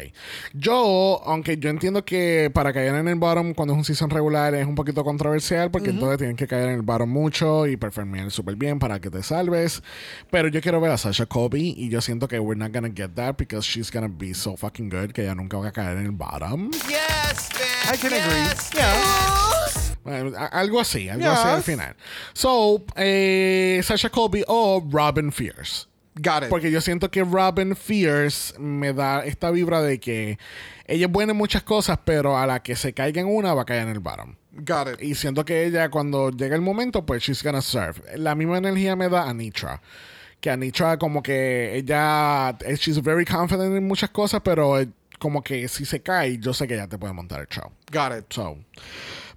Yo, aunque yo entiendo que para caer en el bottom cuando es un season regular es un poquito controversial porque Ujú. entonces tienen que caer en el bottom mucho y performar súper bien para que te salves. Pero yo quiero ver a Sasha Colby y yo siento que we're not gonna get that because she's gonna be so fucking good que ella nunca va a caer en el bottom. Yes, man. I can agree. Bueno, a- algo así, algo así al Yes. final. So, eh, Sasha Colby o Robin Fierce. Got it. Porque yo siento que Robin Fierce me da esta vibra de que ella es buena en muchas cosas, pero a la que se caiga en una va a caer en el bottom. Got it. Y siento que ella, cuando llega el momento, pues she's gonna serve. La misma energía me da Anitra. Que Anitra, como que ella, eh, she's very confident en muchas cosas, pero eh, como que si se cae, yo sé que ella te puede montar el show. Got it. So,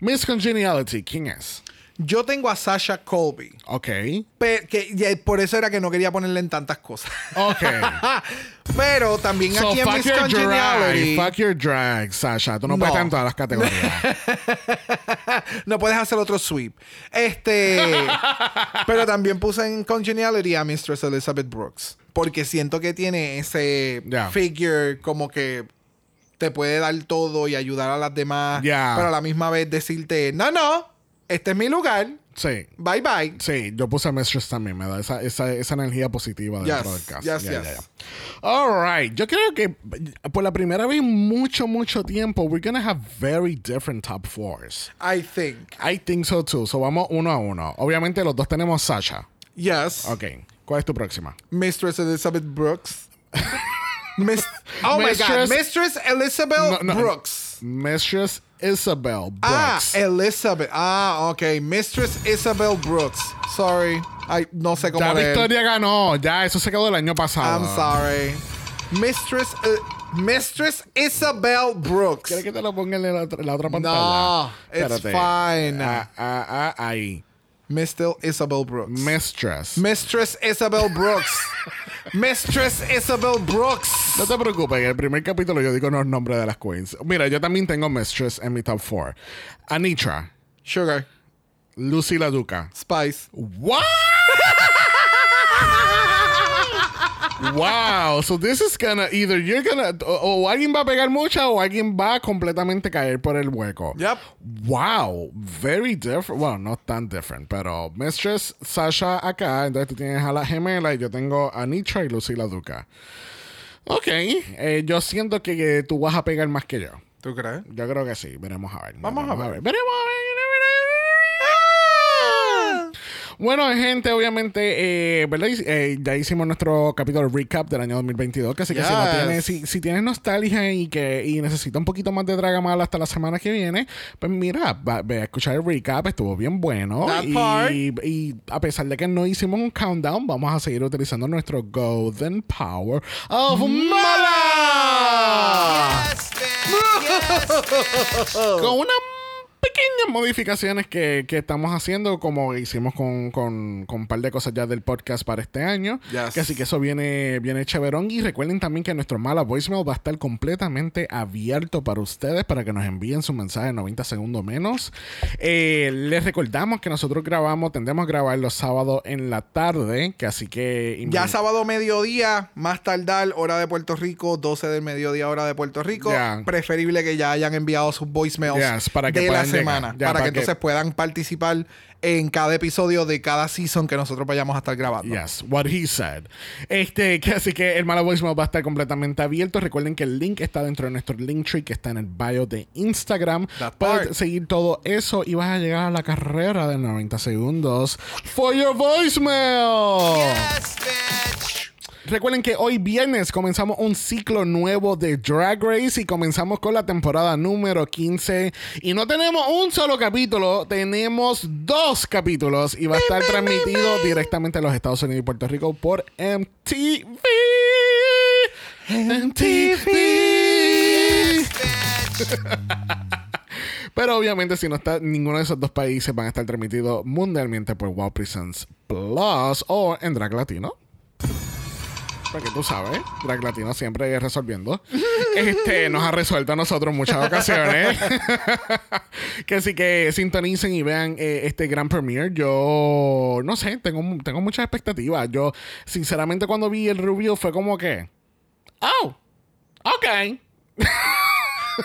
Miss Congeniality, ¿quién es? Yo tengo a Sasha Colby. Ok. Que, y por eso era que no quería ponerle en tantas cosas. Ok. Pero también So, aquí en Miss drag. Congeniality. Fuck your drag, Sasha. Tú no, No. puedes estar en todas las categorías. no puedes hacer otro sweep. Este. pero también puse en Congeniality a Mistress Elizabeth Brooks. Porque siento que tiene ese figure como que te puede dar todo y ayudar a las demás. Ya. Pero a la misma vez decirte, no, no, este es mi lugar. Sí. Bye bye. Sí, yo puse Mistress también. Me da esa, esa, esa energía positiva dentro Yes, del caso. yes, Ya, yes. All right. Yo creo que por la primera vez en mucho, mucho tiempo, we're gonna have very different top fours. I think. I think so too. So vamos uno a uno. Obviamente los dos tenemos Sasha. Yes. Ok. ¿Cuál es tu próxima? Mistress Elizabeth Brooks. Mis- oh my Mistress- God. Mistress Elizabeth No, no. Brooks. Mistress Isabel Brooks. Ah, Elizabeth. Ah, ok. Mistress Isabel Brooks. Sorry. Ay, no sé cómo ya leer. Victoria ganó. Ya, eso se quedó el año pasado. I'm sorry. Mistress, eh, Mistress Isabel Brooks. ¿Quieres que te lo ponga en la otra, en la otra pantalla? No, it's Espérate. fine. Ah, ah, ah, ahí. Mr. Isabel Brooks. Mistress. Mistress Isabel Brooks. Mistress Isabel Brooks. No te preocupes, en el primer capítulo yo digo los nombres de las queens. Mira, yo también tengo Mistress en mi top 4. Anitra. Sugar. Lucy La Duca. Spice. What? Wow, so this is gonna either you're gonna o, o alguien va a pegar mucha o alguien va a completamente caer por el hueco. Yep. Wow, very different. Bueno, no tan different, pero Mistress Sasha acá, entonces tú tienes a la gemela y yo tengo a Nitra y Lucy La Duca. Ok, eh, yo siento que, que tú vas a pegar más que yo. ¿Tú crees? Yo creo que sí, veremos a ver. Vamos a ver. Veremos a ver. Bueno, gente, obviamente, eh, ¿verdad? Eh, ya hicimos nuestro capítulo recap del año 2022, que así que si, no tienes, si, si tienes nostalgia y que y necesita un poquito más de Dragamal hasta la semana que viene, pues mira, va- ve a escuchar el recap, estuvo bien bueno. Y, y a pesar de que no hicimos un countdown, vamos a seguir utilizando nuestro Golden Power of Mala. Yes, man. Yes, man. Con una pequeñas modificaciones que, que estamos haciendo, como hicimos con, con, con un par de cosas ya del podcast para este año. Yes. Que así que eso viene, viene chéverón. Y recuerden también que nuestro mala voicemail va a estar completamente abierto para ustedes, para que nos envíen su mensaje en 90 segundos menos. Eh, les recordamos que nosotros grabamos, tendremos a grabar los sábados en la tarde, que así que... Ya sábado mediodía, más tardar, hora de Puerto Rico, 12 del mediodía, hora de Puerto Rico. Preferible que ya hayan enviado sus voicemails Yes, para que de puedan. Semana. Ya, para, para que, que- entonces puedan participar en cada episodio de cada season que nosotros vayamos a estar grabando. Yes, what he said. Este, que así que el Mala Voicemail va a estar completamente abierto. Recuerden que el link está dentro de nuestro link tree que está en el bio de Instagram. Puedes seguir todo eso y vas a llegar a la carrera de 90 segundos for your voicemail. Recuerden que hoy viernes comenzamos un ciclo nuevo de Drag Race y comenzamos con la temporada número 15. Y no tenemos un solo capítulo, tenemos dos capítulos y va a estar transmitido directamente a los Estados Unidos y Puerto Rico por MTV. Pero obviamente si no está ninguno de esos dos países van a estar transmitidos mundialmente por Wow Presents Plus o en Drag Latino. Porque tú sabes, Drag Latino siempre resolviendo. Este nos ha resuelto a nosotros muchas ocasiones. que así que sintonicen y vean eh, este gran premiere. Yo no sé, tengo, tengo muchas expectativas. Yo, sinceramente, cuando vi el review fue como que. Oh, ok.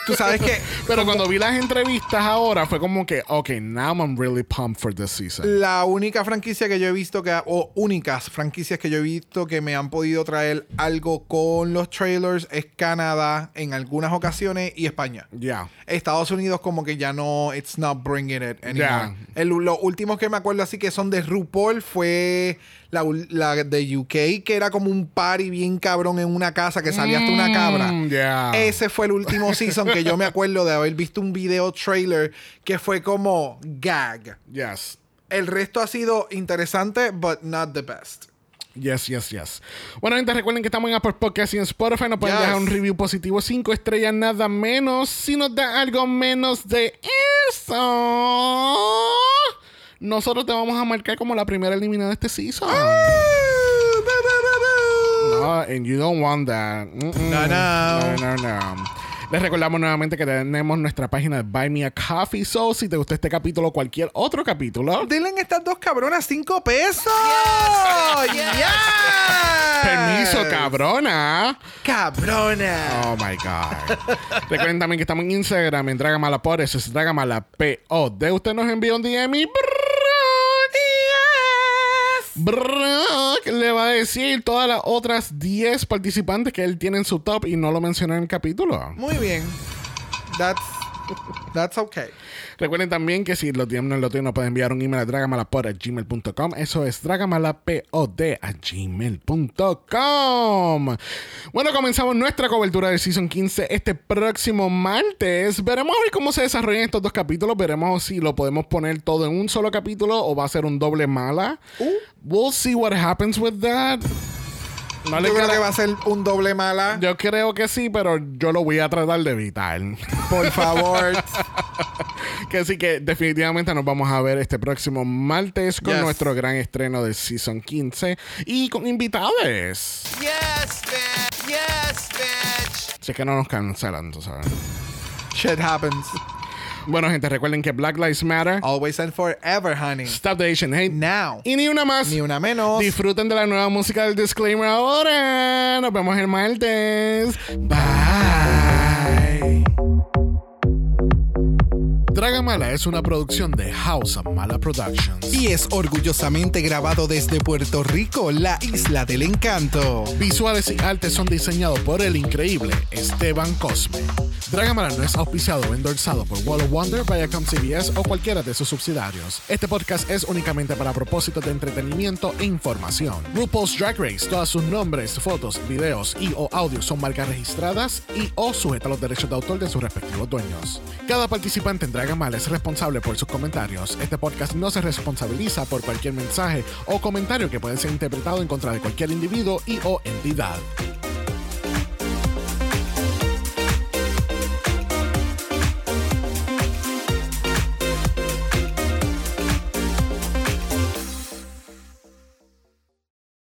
Tú sabes que. Pero cuando vi las entrevistas ahora fue como que, ok, now I'm really pumped for this season. La única franquicia que yo he visto que, o únicas franquicias que yo he visto que me han podido traer algo con los trailers es Canadá en algunas ocasiones y España. Ya. Estados Unidos como que ya no, it's not bringing it anymore. El- los últimos que me acuerdo así que son de RuPaul fue la, de UK, que era como un party bien cabrón en una casa que salía hasta una cabra. Mm. Ese fue el último season que yo me acuerdo de haber visto un video trailer que fue como gag. Yes. El resto ha sido interesante, but not the best. Yes, yes, yes. Bueno, gente, recuerden que estamos en Apple Podcast y en Spotify. Nos pueden Yes. dejar un review positivo, 5 estrellas, nada menos. Si nos da algo menos de eso, nosotros te vamos a marcar como la primera eliminada de este season. No, and you don't want that. No, no. No, no, no. Les recordamos nuevamente que tenemos nuestra página de Buy Me a Coffee. So, si te gustó este capítulo o cualquier otro capítulo, Denle a estas dos cabronas cinco pesos. Yes. permiso, cabrona. Cabrona. Oh my God. Recuerden también que estamos en Instagram en Dragamala por eso es Dragamala P-O-D. Usted nos envía un DM y Brock le va a decir todas las otras 10 participantes que él tiene en su top y no lo mencionó en el capítulo. Muy bien. That's, that's okay. Recuerden también que si los DM no lo tienen, nos pueden enviar un email a dragamalapod.gmail.com. Eso es dragamalapod a gmail.com. Bueno, comenzamos nuestra cobertura del Season 15 este próximo martes. Veremos hoy cómo se desarrollan estos dos capítulos. Veremos si lo podemos poner todo en un solo capítulo o va a ser un doble mala. We'll see what happens with that. No le Yo creo que va a ser un doble mala. Yo creo que sí, pero yo lo voy a tratar de evitar. Por favor. que sí que definitivamente nos vamos a ver este próximo martes con Yes. nuestro gran estreno de Season 15 y con invitados. Yes, bitch. Yes, bitch. Si es que no nos cancelan, tú sabes. Shit happens. Bueno, gente, recuerden que Black Lives Matter. Always and forever, honey. Stop the Asian hate. Now. Y ni una más. Ni una menos. Disfruten de la nueva música del disclaimer ahora. Nos vemos el martes. Bye. Dragamala es una producción de House of Mala Productions. Y es orgullosamente grabado desde Puerto Rico, la isla del encanto. Visuales y artes son diseñados por el increíble Esteban Cosme. Dragamala no es auspiciado o endorsado por Wall of Wonder, Viacom CBS o cualquiera de sus subsidiarios. Este podcast es únicamente para propósitos de entretenimiento e información. RuPaul's Drag Race, todos sus nombres, fotos, videos y o audios son marcas registradas y o sujetas a los derechos de autor de sus respectivos dueños. Cada participante en Dragamala es responsable por sus comentarios. Este podcast no se responsabiliza por cualquier mensaje o comentario que puede ser interpretado en contra de cualquier individuo y o entidad.